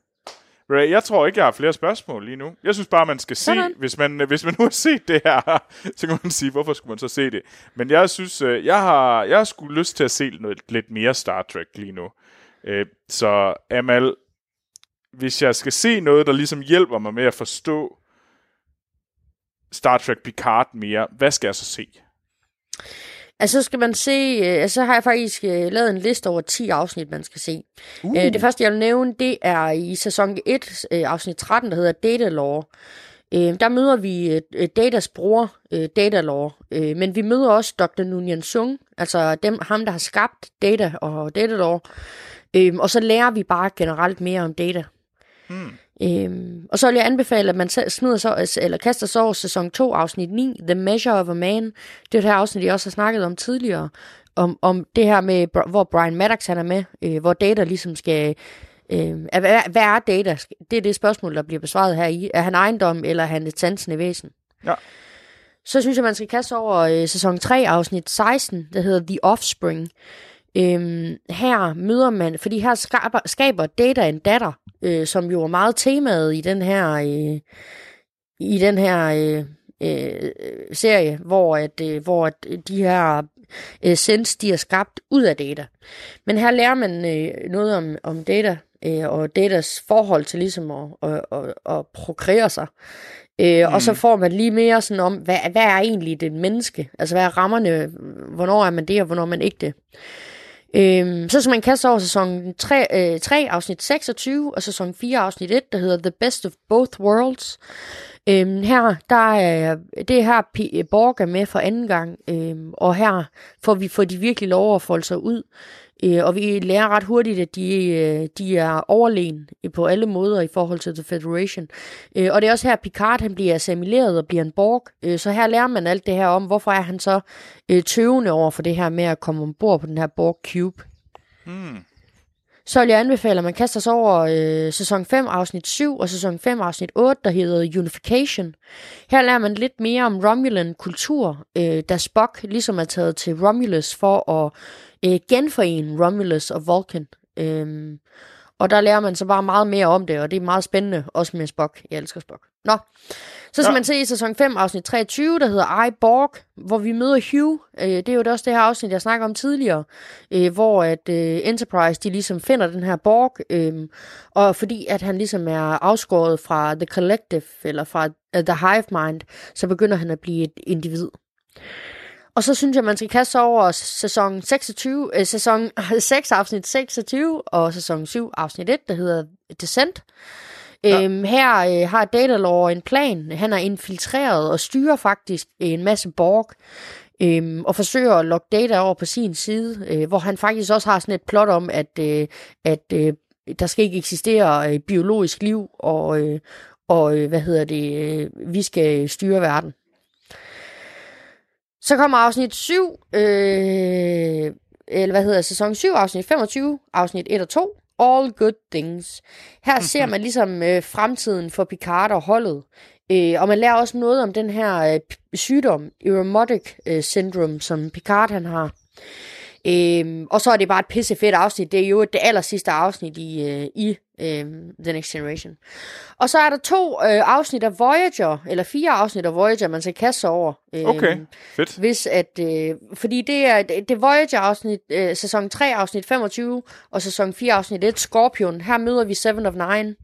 [SPEAKER 1] Jeg tror ikke, jeg har flere spørgsmål lige nu. Jeg synes bare, man skal se, hvis man, hvis man nu har set det her, så kan man sige, hvorfor skulle man så se det? Men jeg synes, øh, jeg har, jeg har sgu lyst til at se noget lidt mere Star Trek lige nu. Øh, Så Amal, hvis jeg skal se noget, der ligesom hjælper mig med at forstå Star Trek Picard mere, hvad skal jeg så se?
[SPEAKER 2] Altså, så skal man se... Øh, så har jeg faktisk øh, lavet en liste over 10 afsnit, man skal se. Uh. Øh, det første, jeg vil nævne, det er i sæson 1, øh, afsnit 13, der hedder Data. Øh, der møder vi øh, Datas bror, øh, Data. Øh, men vi møder også Dr. Nunyan Sung, altså dem, ham, der har skabt Data og Data. Øh, og så lærer vi bare generelt mere om Data.
[SPEAKER 1] Hmm.
[SPEAKER 2] Øhm, og så vil jeg anbefale, at man selv smider så, eller kaster sig over sæson 2, afsnit 9, The Measure of a Man. Det er det her afsnit, jeg også har snakket om tidligere. Om, om det her med, hvor Brian Maddox han er med, øh, hvor data ligesom skal... Øh, hvad, hvad er data? Det er det spørgsmål, der bliver besvaret her i. Er han ejendom, eller er han et sansende væsen?
[SPEAKER 1] Ja.
[SPEAKER 2] Så synes jeg, man skal kaste over øh, sæson 3, afsnit 16, der hedder The Offspring. Øhm, her møder man, fordi her skaber, skaber data en datter, øh, som jo er meget temaet i den her, øh, i den her øh, øh, serie, hvor, at, øh, hvor at de her øh, sens, de er skabt ud af data. Men her lærer man øh, noget om, om data, øh, og datas forhold til ligesom at, at, at, at prokreere sig. Øh, mm. Og så får man lige mere sådan om, hvad, hvad er egentlig det menneske? Altså, hvad er rammerne? Hvornår er man det, og hvornår er man ikke det? Øhm, så skal man kaste over sæson 3, øh, 3, afsnit 26, og sæson 4, afsnit 1, der hedder The Best of Both Worlds. Øhm, her, der er, det er her P- Borg er med for anden gang, øhm, og her får vi får de virkelig lov at folde sig ud. Øh, og vi lærer ret hurtigt, at de, øh, de er overlegen på alle måder i forhold til The Federation. Øh, og det er også her, Picard han bliver assimileret og bliver en Borg. Øh, så her lærer man alt det her om, hvorfor er han så øh, tøvende over for det her med at komme ombord på den her Borg Cube.
[SPEAKER 1] Hmm.
[SPEAKER 2] Så vil jeg anbefale, at man kaster sig over øh, sæson 5, afsnit 7 og sæson 5, afsnit 8, der hedder Unification. Her lærer man lidt mere om Romulan kultur, øh, da Spock ligesom er taget til Romulus for at øh, genforene Romulus og Vulcan. Øhm, og der lærer man så bare meget mere om det, og det er meget spændende, også med Spock. Jeg elsker Spock. Nå, så skal
[SPEAKER 1] ja.
[SPEAKER 2] man se i sæson 5, afsnit 23, der hedder I, Borg, hvor vi møder Hugh. Øh, det er jo også det her afsnit, jeg snakker om tidligere, øh, hvor at øh, Enterprise, de ligesom finder den her Borg, øh, og fordi at han ligesom er afskåret fra The Collective, eller fra uh, The Hive Mind, så begynder han at blive et individ. Og så synes jeg, man skal kaste sig over sæson 26, øh, sæson 6, afsnit 26, og sæson 7, afsnit 1, der hedder Descent.
[SPEAKER 1] Ja.
[SPEAKER 2] Øhm, her øh, har Datalore en plan. Han er infiltreret og styrer faktisk en masse Borg. Øhm, og forsøger at lokke Data over på sin side, øh, hvor han faktisk også har sådan et plot om, at, øh, at øh, der skal ikke eksistere øh, biologisk liv, og, øh, og øh, hvad hedder det, øh, vi skal styre verden. Så kommer afsnit 7, øh, eller hvad hedder sæson 7, afsnit 25, afsnit 1 og 2, All Good Things. Her ser man ligesom øh, fremtiden for Picard og holdet. Øh, og man lærer også noget om den her øh, sygdom, Iromotic øh, syndrome, som Picard han har. Øhm, og så er det bare et pisse fedt afsnit. Det er jo det aller sidste afsnit i, øh, i øh, The Next Generation. Og så er der to øh, afsnit af Voyager, eller fire afsnit af Voyager, man skal kaste sig over. Øhm,
[SPEAKER 1] Okay, fedt.
[SPEAKER 2] hvis at, øh, fordi det er, det er Voyager afsnit, øh, sæson 3 afsnit 25, og sæson 4 afsnit 1, Scorpion. Her møder vi Seven of Nine.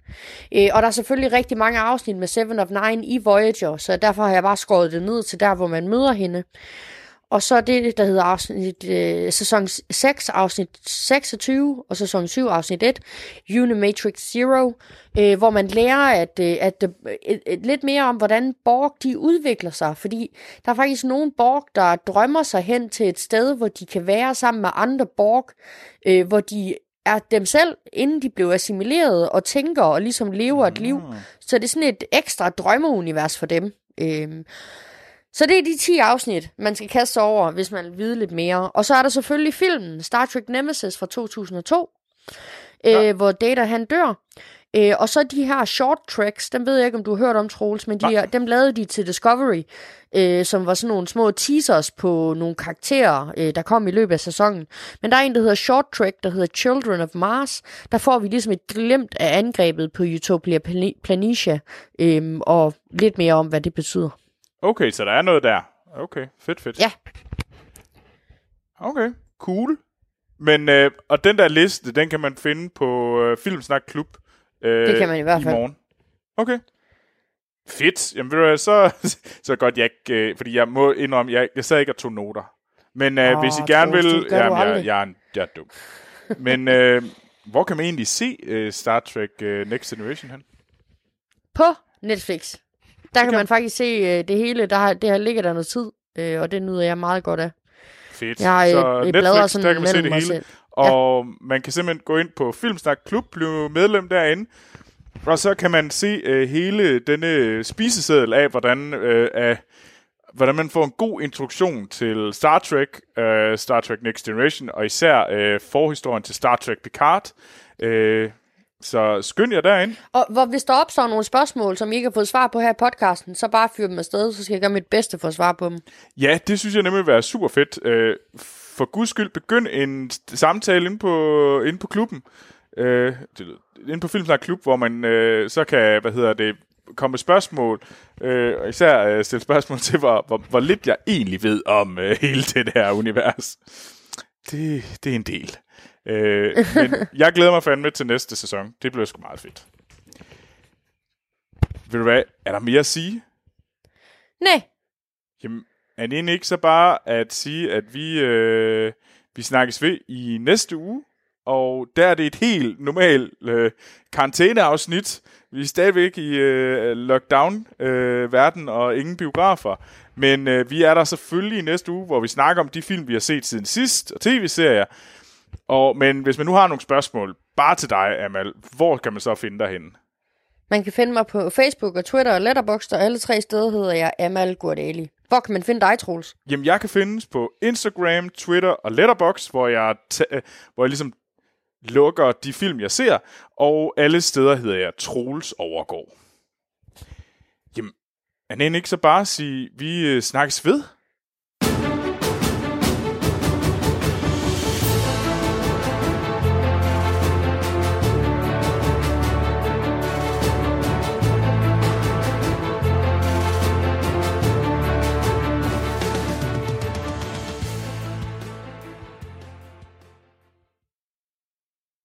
[SPEAKER 2] Øh, og der er selvfølgelig rigtig mange afsnit med Seven of Nine i Voyager, så derfor har jeg bare skåret det ned til der, hvor man møder hende. Og så det, der hedder afsnit, øh, sæson 6, afsnit 26, og sæson 7, afsnit 1, Unimatrix Zero, øh, hvor man lærer at, øh, at, øh, lidt mere om, hvordan Borg de udvikler sig. Fordi der er faktisk nogle Borg, der drømmer sig hen til et sted, hvor de kan være sammen med andre Borg, øh, hvor de er dem selv, inden de blev assimileret, og tænker og ligesom lever et liv. Så det er sådan et ekstra drømmeunivers for dem. Øhm, så det er de 10 afsnit, man skal kaste sig over, hvis man vil vide lidt mere. Og så er der selvfølgelig filmen Star Trek Nemesis fra 2002,
[SPEAKER 1] Ja.
[SPEAKER 2] øh, hvor Data han dør. Øh, og så de her short tracks, dem ved jeg ikke, om du har hørt om, Troels, men de,
[SPEAKER 1] Nej.
[SPEAKER 2] er- dem lavede de til Discovery, øh, som var sådan nogle små teasers på nogle karakterer, øh, der kom i løbet af sæsonen. Men der er en, der hedder Short Track, der hedder Children of Mars. Der får vi ligesom et glimt af angrebet på Utopia Plani- Planitia, øh, og lidt mere om, hvad det betyder.
[SPEAKER 1] Okay, så der er noget der. Okay, fedt, fedt.
[SPEAKER 2] Ja.
[SPEAKER 1] Okay, cool. Men, øh, og den der liste, den kan man finde på øh, Filmsnak Klub øh,
[SPEAKER 2] Det kan man i hvert fald.
[SPEAKER 1] morgen. Okay. Fedt. Jamen ved du hvad, så, så godt jeg ikke, øh, fordi jeg må indrømme, jeg, jeg sad ikke og tog noter. Men øh,
[SPEAKER 2] Åh,
[SPEAKER 1] hvis I gerne vil...
[SPEAKER 2] du
[SPEAKER 1] Jamen, jeg, jeg, er en- jeg er dum. Men øh, hvor kan man egentlig se øh, Star Trek øh, Next Generation hen?
[SPEAKER 2] På Netflix. Der kan
[SPEAKER 1] kan-
[SPEAKER 2] man faktisk se øh, det hele. Der, har- det har ligget der noget tid, øh, og det nyder jeg meget godt af.
[SPEAKER 1] Fedt.
[SPEAKER 2] Jeg, øh,
[SPEAKER 1] så
[SPEAKER 2] jeg bladrer
[SPEAKER 1] Netflix,
[SPEAKER 2] sådan
[SPEAKER 1] der kan man se
[SPEAKER 2] mellem
[SPEAKER 1] det hele.
[SPEAKER 2] selv.
[SPEAKER 1] Og man kan simpelthen gå ind på Filmsnak Klub, blive medlem derinde, og så kan man se øh, hele denne spiseseddel af, hvordan, øh, af, hvordan man får en god introduktion til Star Trek, øh, Star Trek Next Generation, og især øh, forhistorien til Star Trek Picard. Øh, så skynd jer derind.
[SPEAKER 2] Og hvor, hvis der opstår nogle spørgsmål, som I ikke har fået svar på her i podcasten, så bare fyr dem afsted, så skal jeg gøre mit bedste for at svare på dem.
[SPEAKER 1] Ja, det synes jeg nemlig vil være super fedt. Øh, for guds skyld, begynd en samtale inde på, inde på klubben. Øh, inde på Filmsnak Klub, hvor man øh, så kan, hvad hedder det, komme med spørgsmål, øh, og især øh, stille spørgsmål til, hvor, hvor, hvor lidt jeg egentlig ved om øh, hele det her univers. Det, det er en del. Øh, men jeg glæder mig fandme til næste sæson. Det bliver sgu meget fedt. Ved du hvad, er der mere at sige?
[SPEAKER 2] Nej,
[SPEAKER 1] Jamen, er det ikke så bare at sige, at vi, øh, vi snakkes ved i næste uge? og der er det et helt normalt øh, karantæneafsnit. Vi er stadigvæk i øh, lockdown-verden øh, og ingen biografer. Men øh, vi er der selvfølgelig i næste uge, hvor vi snakker om de film, vi har set siden sidst, og tv-serier. Og, men hvis man nu har nogle spørgsmål, bare til dig, Amal, hvor kan man så finde dig henne?
[SPEAKER 2] Man kan finde mig på Facebook og Twitter og Letterboxd, og alle tre steder hedder jeg Amal Gurdali. Hvor kan man finde dig, Troels?
[SPEAKER 1] Jamen, jeg kan findes på Instagram, Twitter og Letterboxd, hvor jeg, ta- hvor jeg ligesom lukker de film, jeg ser, og alle steder hedder jeg Troels Overgård. Jamen, er det ikke så bare at sige, vi øh, snakkes ved?